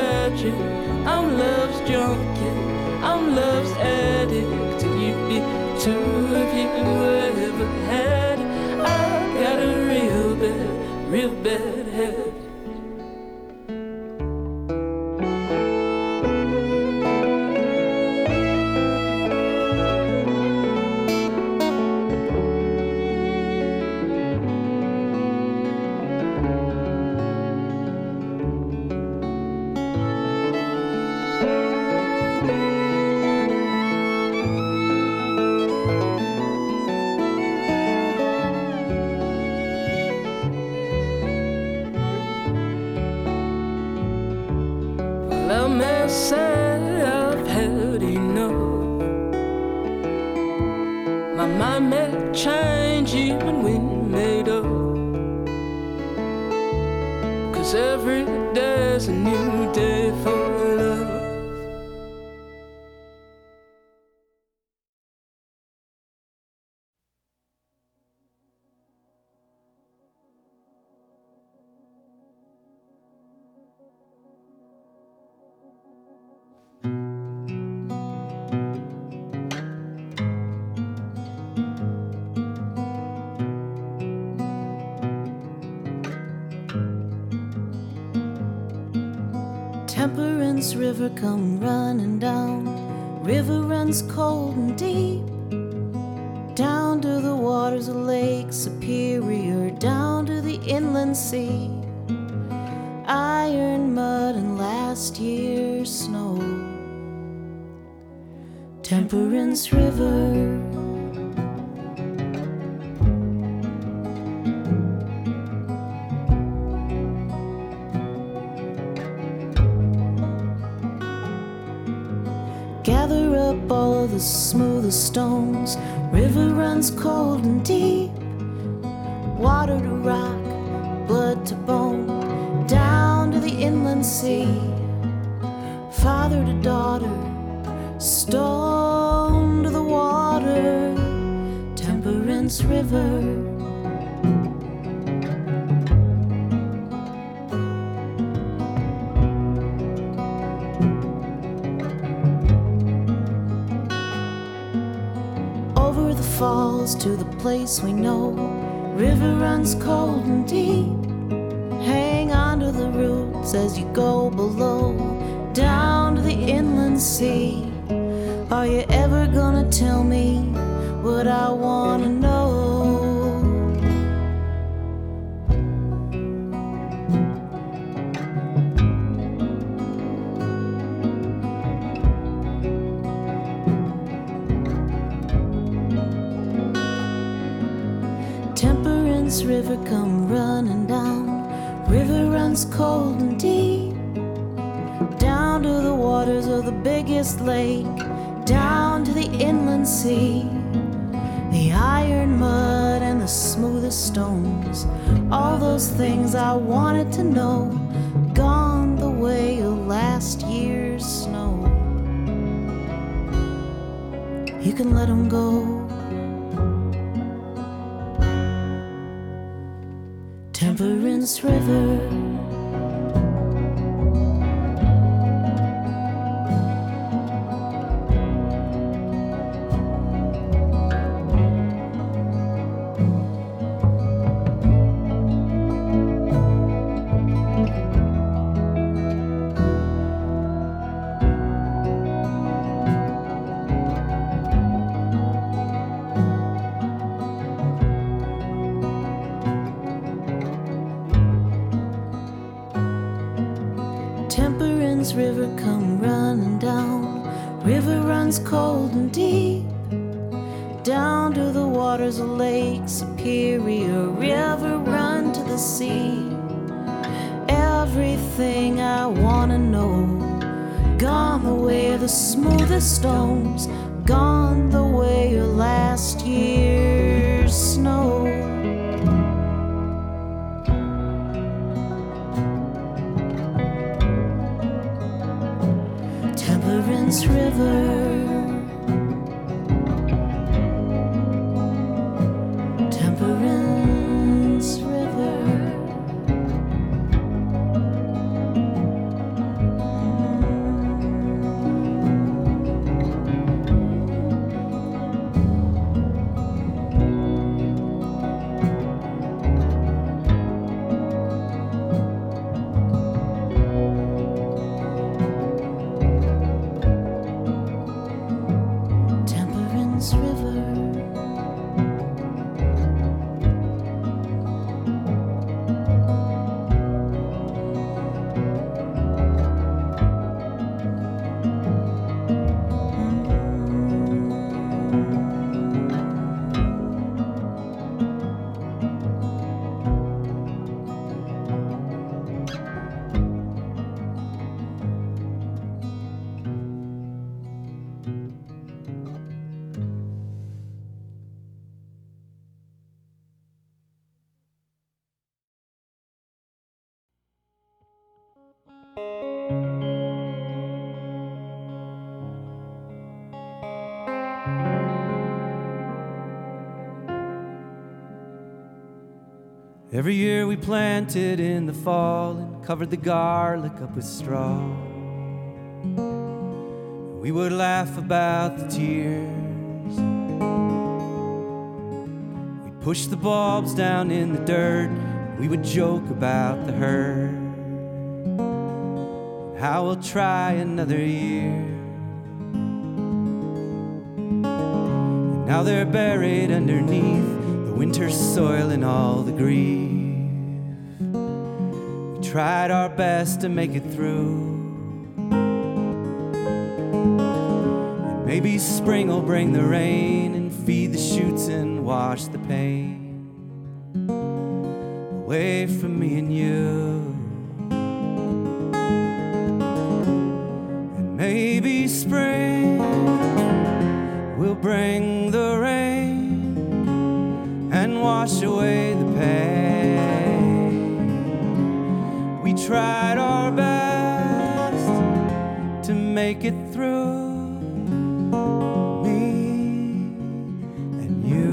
virgin. I'm love's junkie. I'm love's addict. And You'd be too if you ever had. it. I got a real bad, real bad habit. come running down. River runs cold and deep. Down to the waters of Lake Superior, down to the inland sea. Iron mud and last year's snow. Temperance River. place we know. River runs cold and deep. Hang on to the roots as you go below, down to the inland sea. Are you ever gonna tell me what I wanna Every year we planted in the fall and covered the garlic up with straw. We would laugh about the tears. We'd push the bulbs down in the dirt. We would joke about the hurt. How we'll try another year. And now they're buried underneath the winter soil and all the grief. Tried our best to make it through. And maybe spring will bring the rain and feed the shoots and wash the pain away from me and you. And maybe spring will bring the rain and wash away the pain. Tried our best to make it through. Me and you.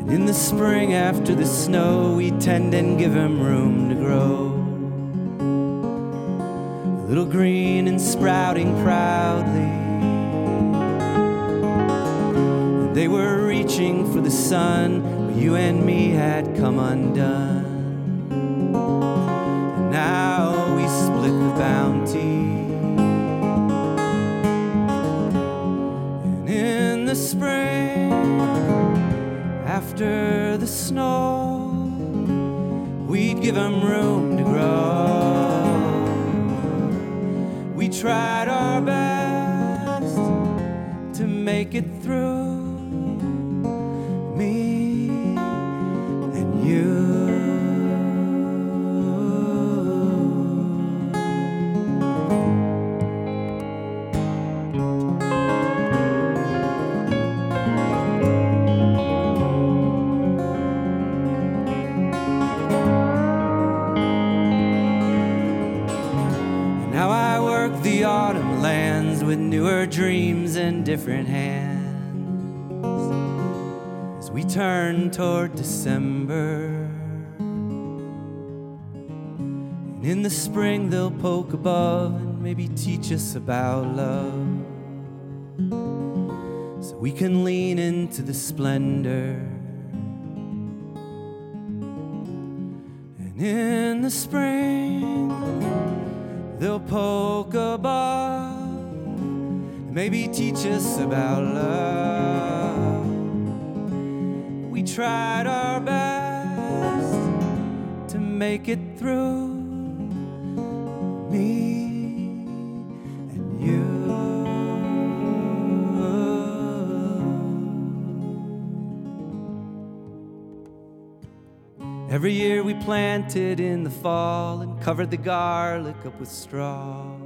And in the spring after the snow, we tend and give him room to grow. Little green and sprouting proudly. They were reaching for the sun, but you and me had come undone. And now we split the bounty. And in the spring, after the snow, we'd give 'em room to grow. We tried our best to make it different hands. As we turn toward December. And in the spring they'll poke above and maybe teach us about love. So we can lean into the splendor. And in the spring they'll poke above, Maybe teach us about love. We tried our best to make it through me. Every year we planted in the fall and covered the garlic up with straw.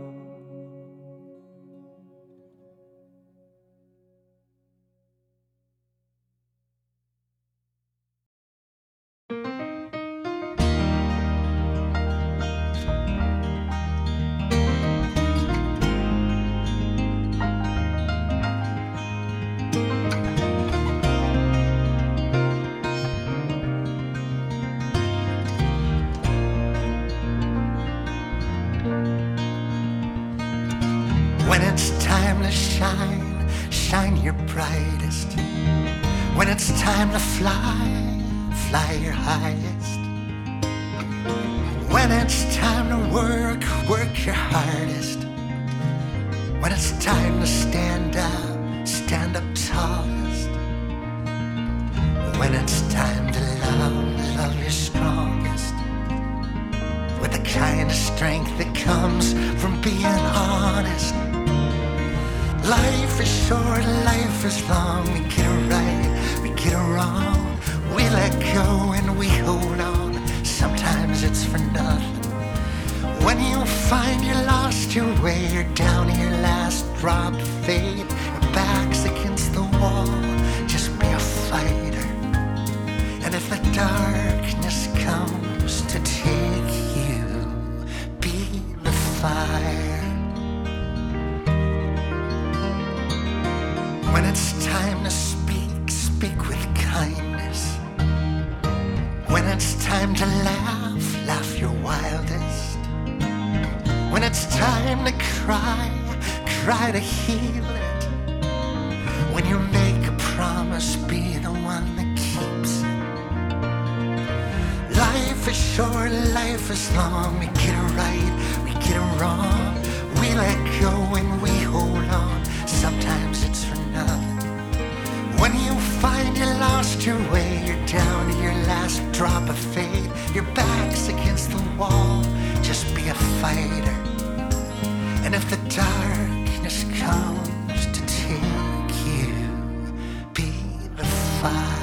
speak with kindness. When it's time to laugh, laugh your wildest. When it's time to cry, cry to heal it. When you make a promise, be the one that keeps it. Life is short, life is long. We get it right, we get it wrong. We let go and we hold on. Sometimes it's for nothing. When you find you lost your way, you're down to your last drop of faith. Your back's against the wall, just be a fighter. And if the darkness comes to take you, be the fire.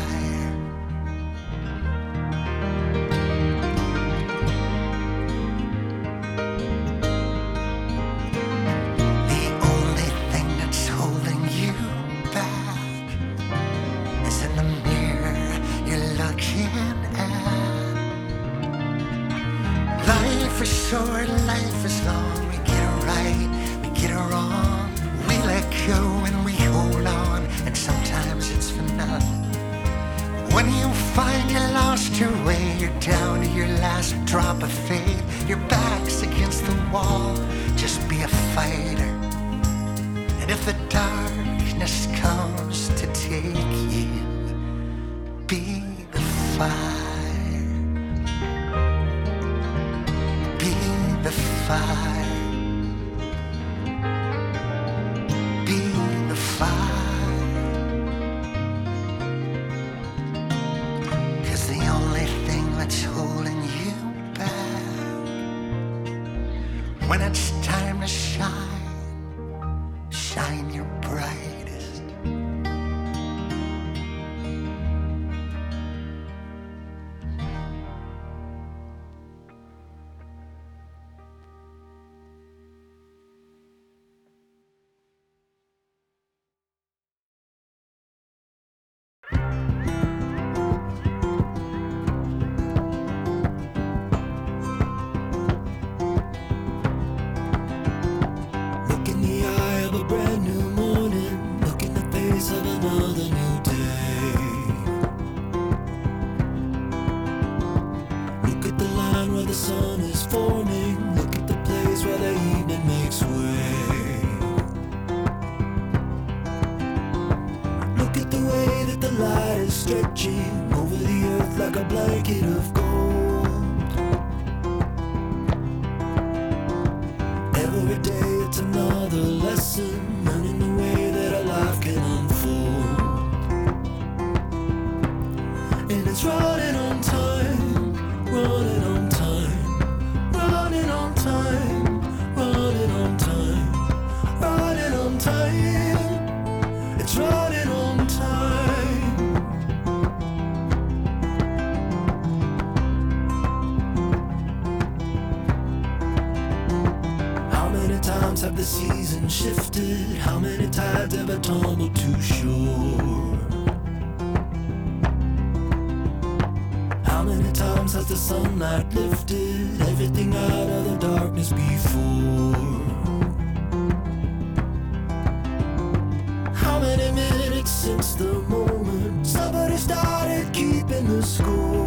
Keeping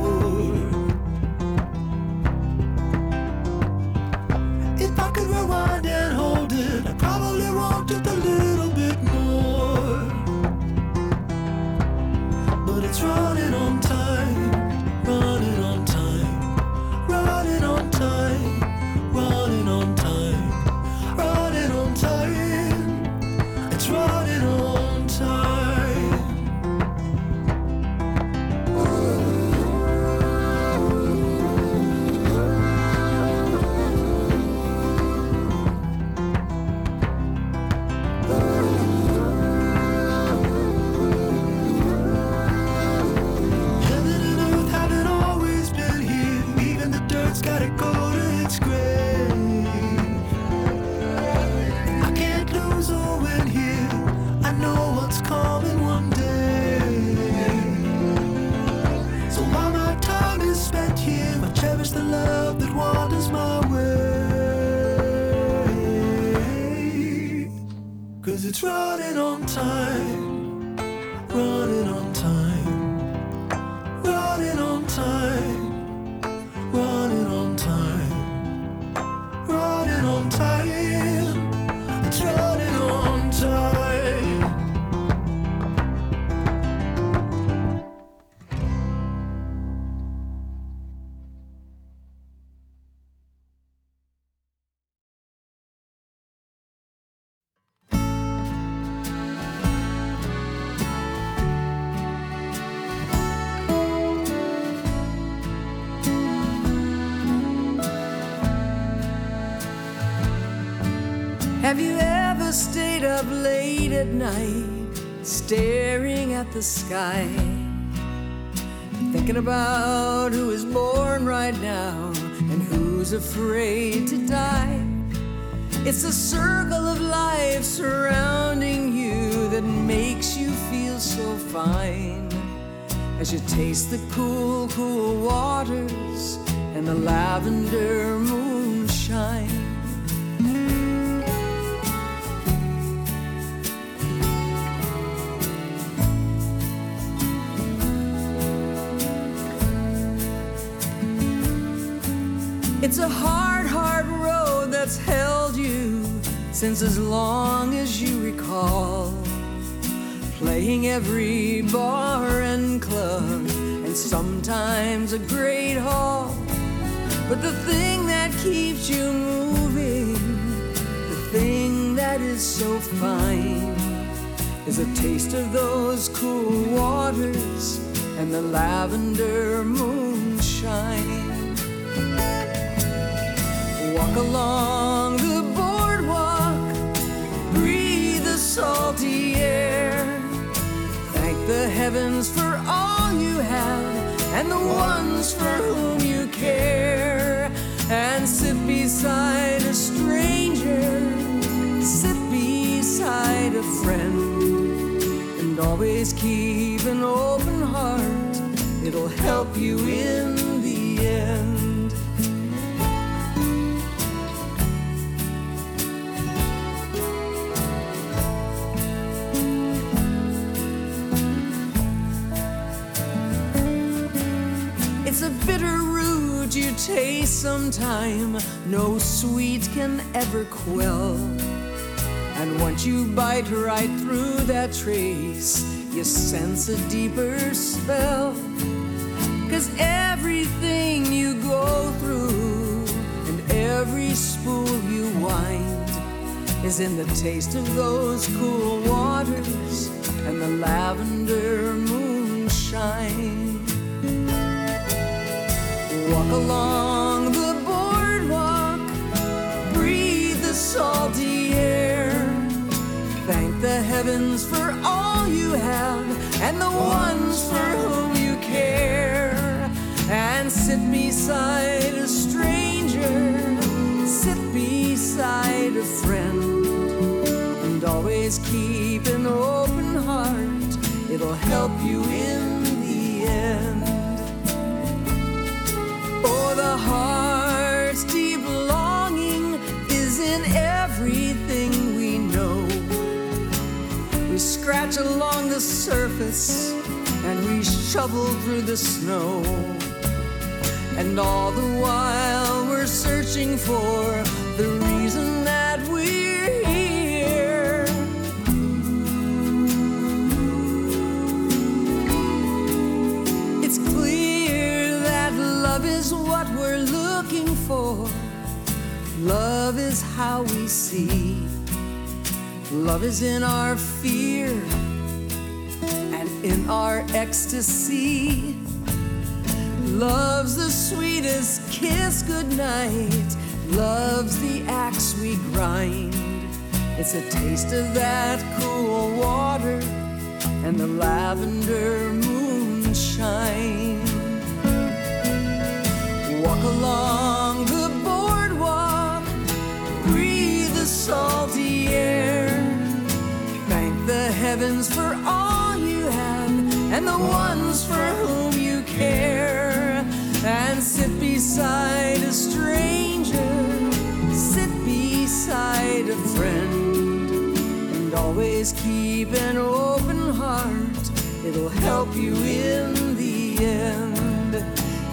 night, staring at the sky? Thinking about who is born right now and who's afraid to die. It's the circle of life surrounding you that makes you feel so fine. As you taste the cool, cool waters and the lavender moonshine. Since as long as you recall. Playing every bar and club, and sometimes a great hall. But the thing that keeps you moving, the thing that is so fine, is a taste of those cool waters and the lavender moonshine. Walk along salty air. Thank the heavens for all you have and the ones for whom you care. And sit beside a stranger, sit beside a friend, and always keep an open heart. It'll help you in the end. Bitter root you taste sometime, no sweet can ever quell. And once you bite right through that trace, you sense a deeper spell. Cause everything you go through and every spool you wind is in the taste of those cool waters and the lavender moonshine. Walk along the boardwalk, breathe the salty air. Thank the heavens for all you have and the ones for whom you care. And sit beside a stranger, sit beside a friend and always keep an open heart. It'll help you in the heart's deep longing is in everything we know. We scratch along the surface and we shovel through the snow. And all the while we're searching for the reason that Love is how we see. Love is in our fear and in our ecstasy. Love's the sweetest kiss goodnight. Love's the axe we grind. It's a taste of that cool water and the lavender moonshine. Walk along the salty air. Thank the heavens for all you have and the ones for whom you care. And sit beside a stranger, sit beside a friend, and always keep an open heart. It'll help you in the end.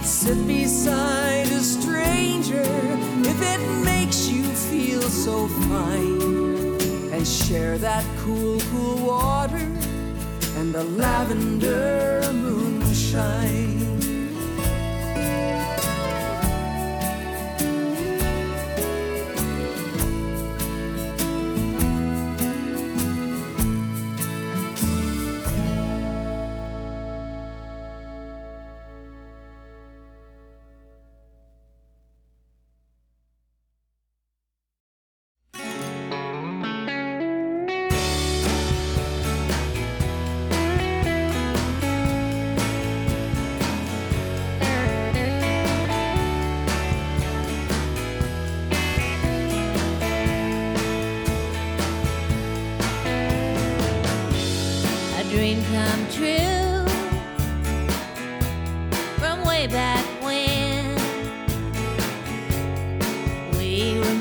Sit beside a stranger if it makes you feel so fine. And share that cool, cool water and the lavender moonshine. We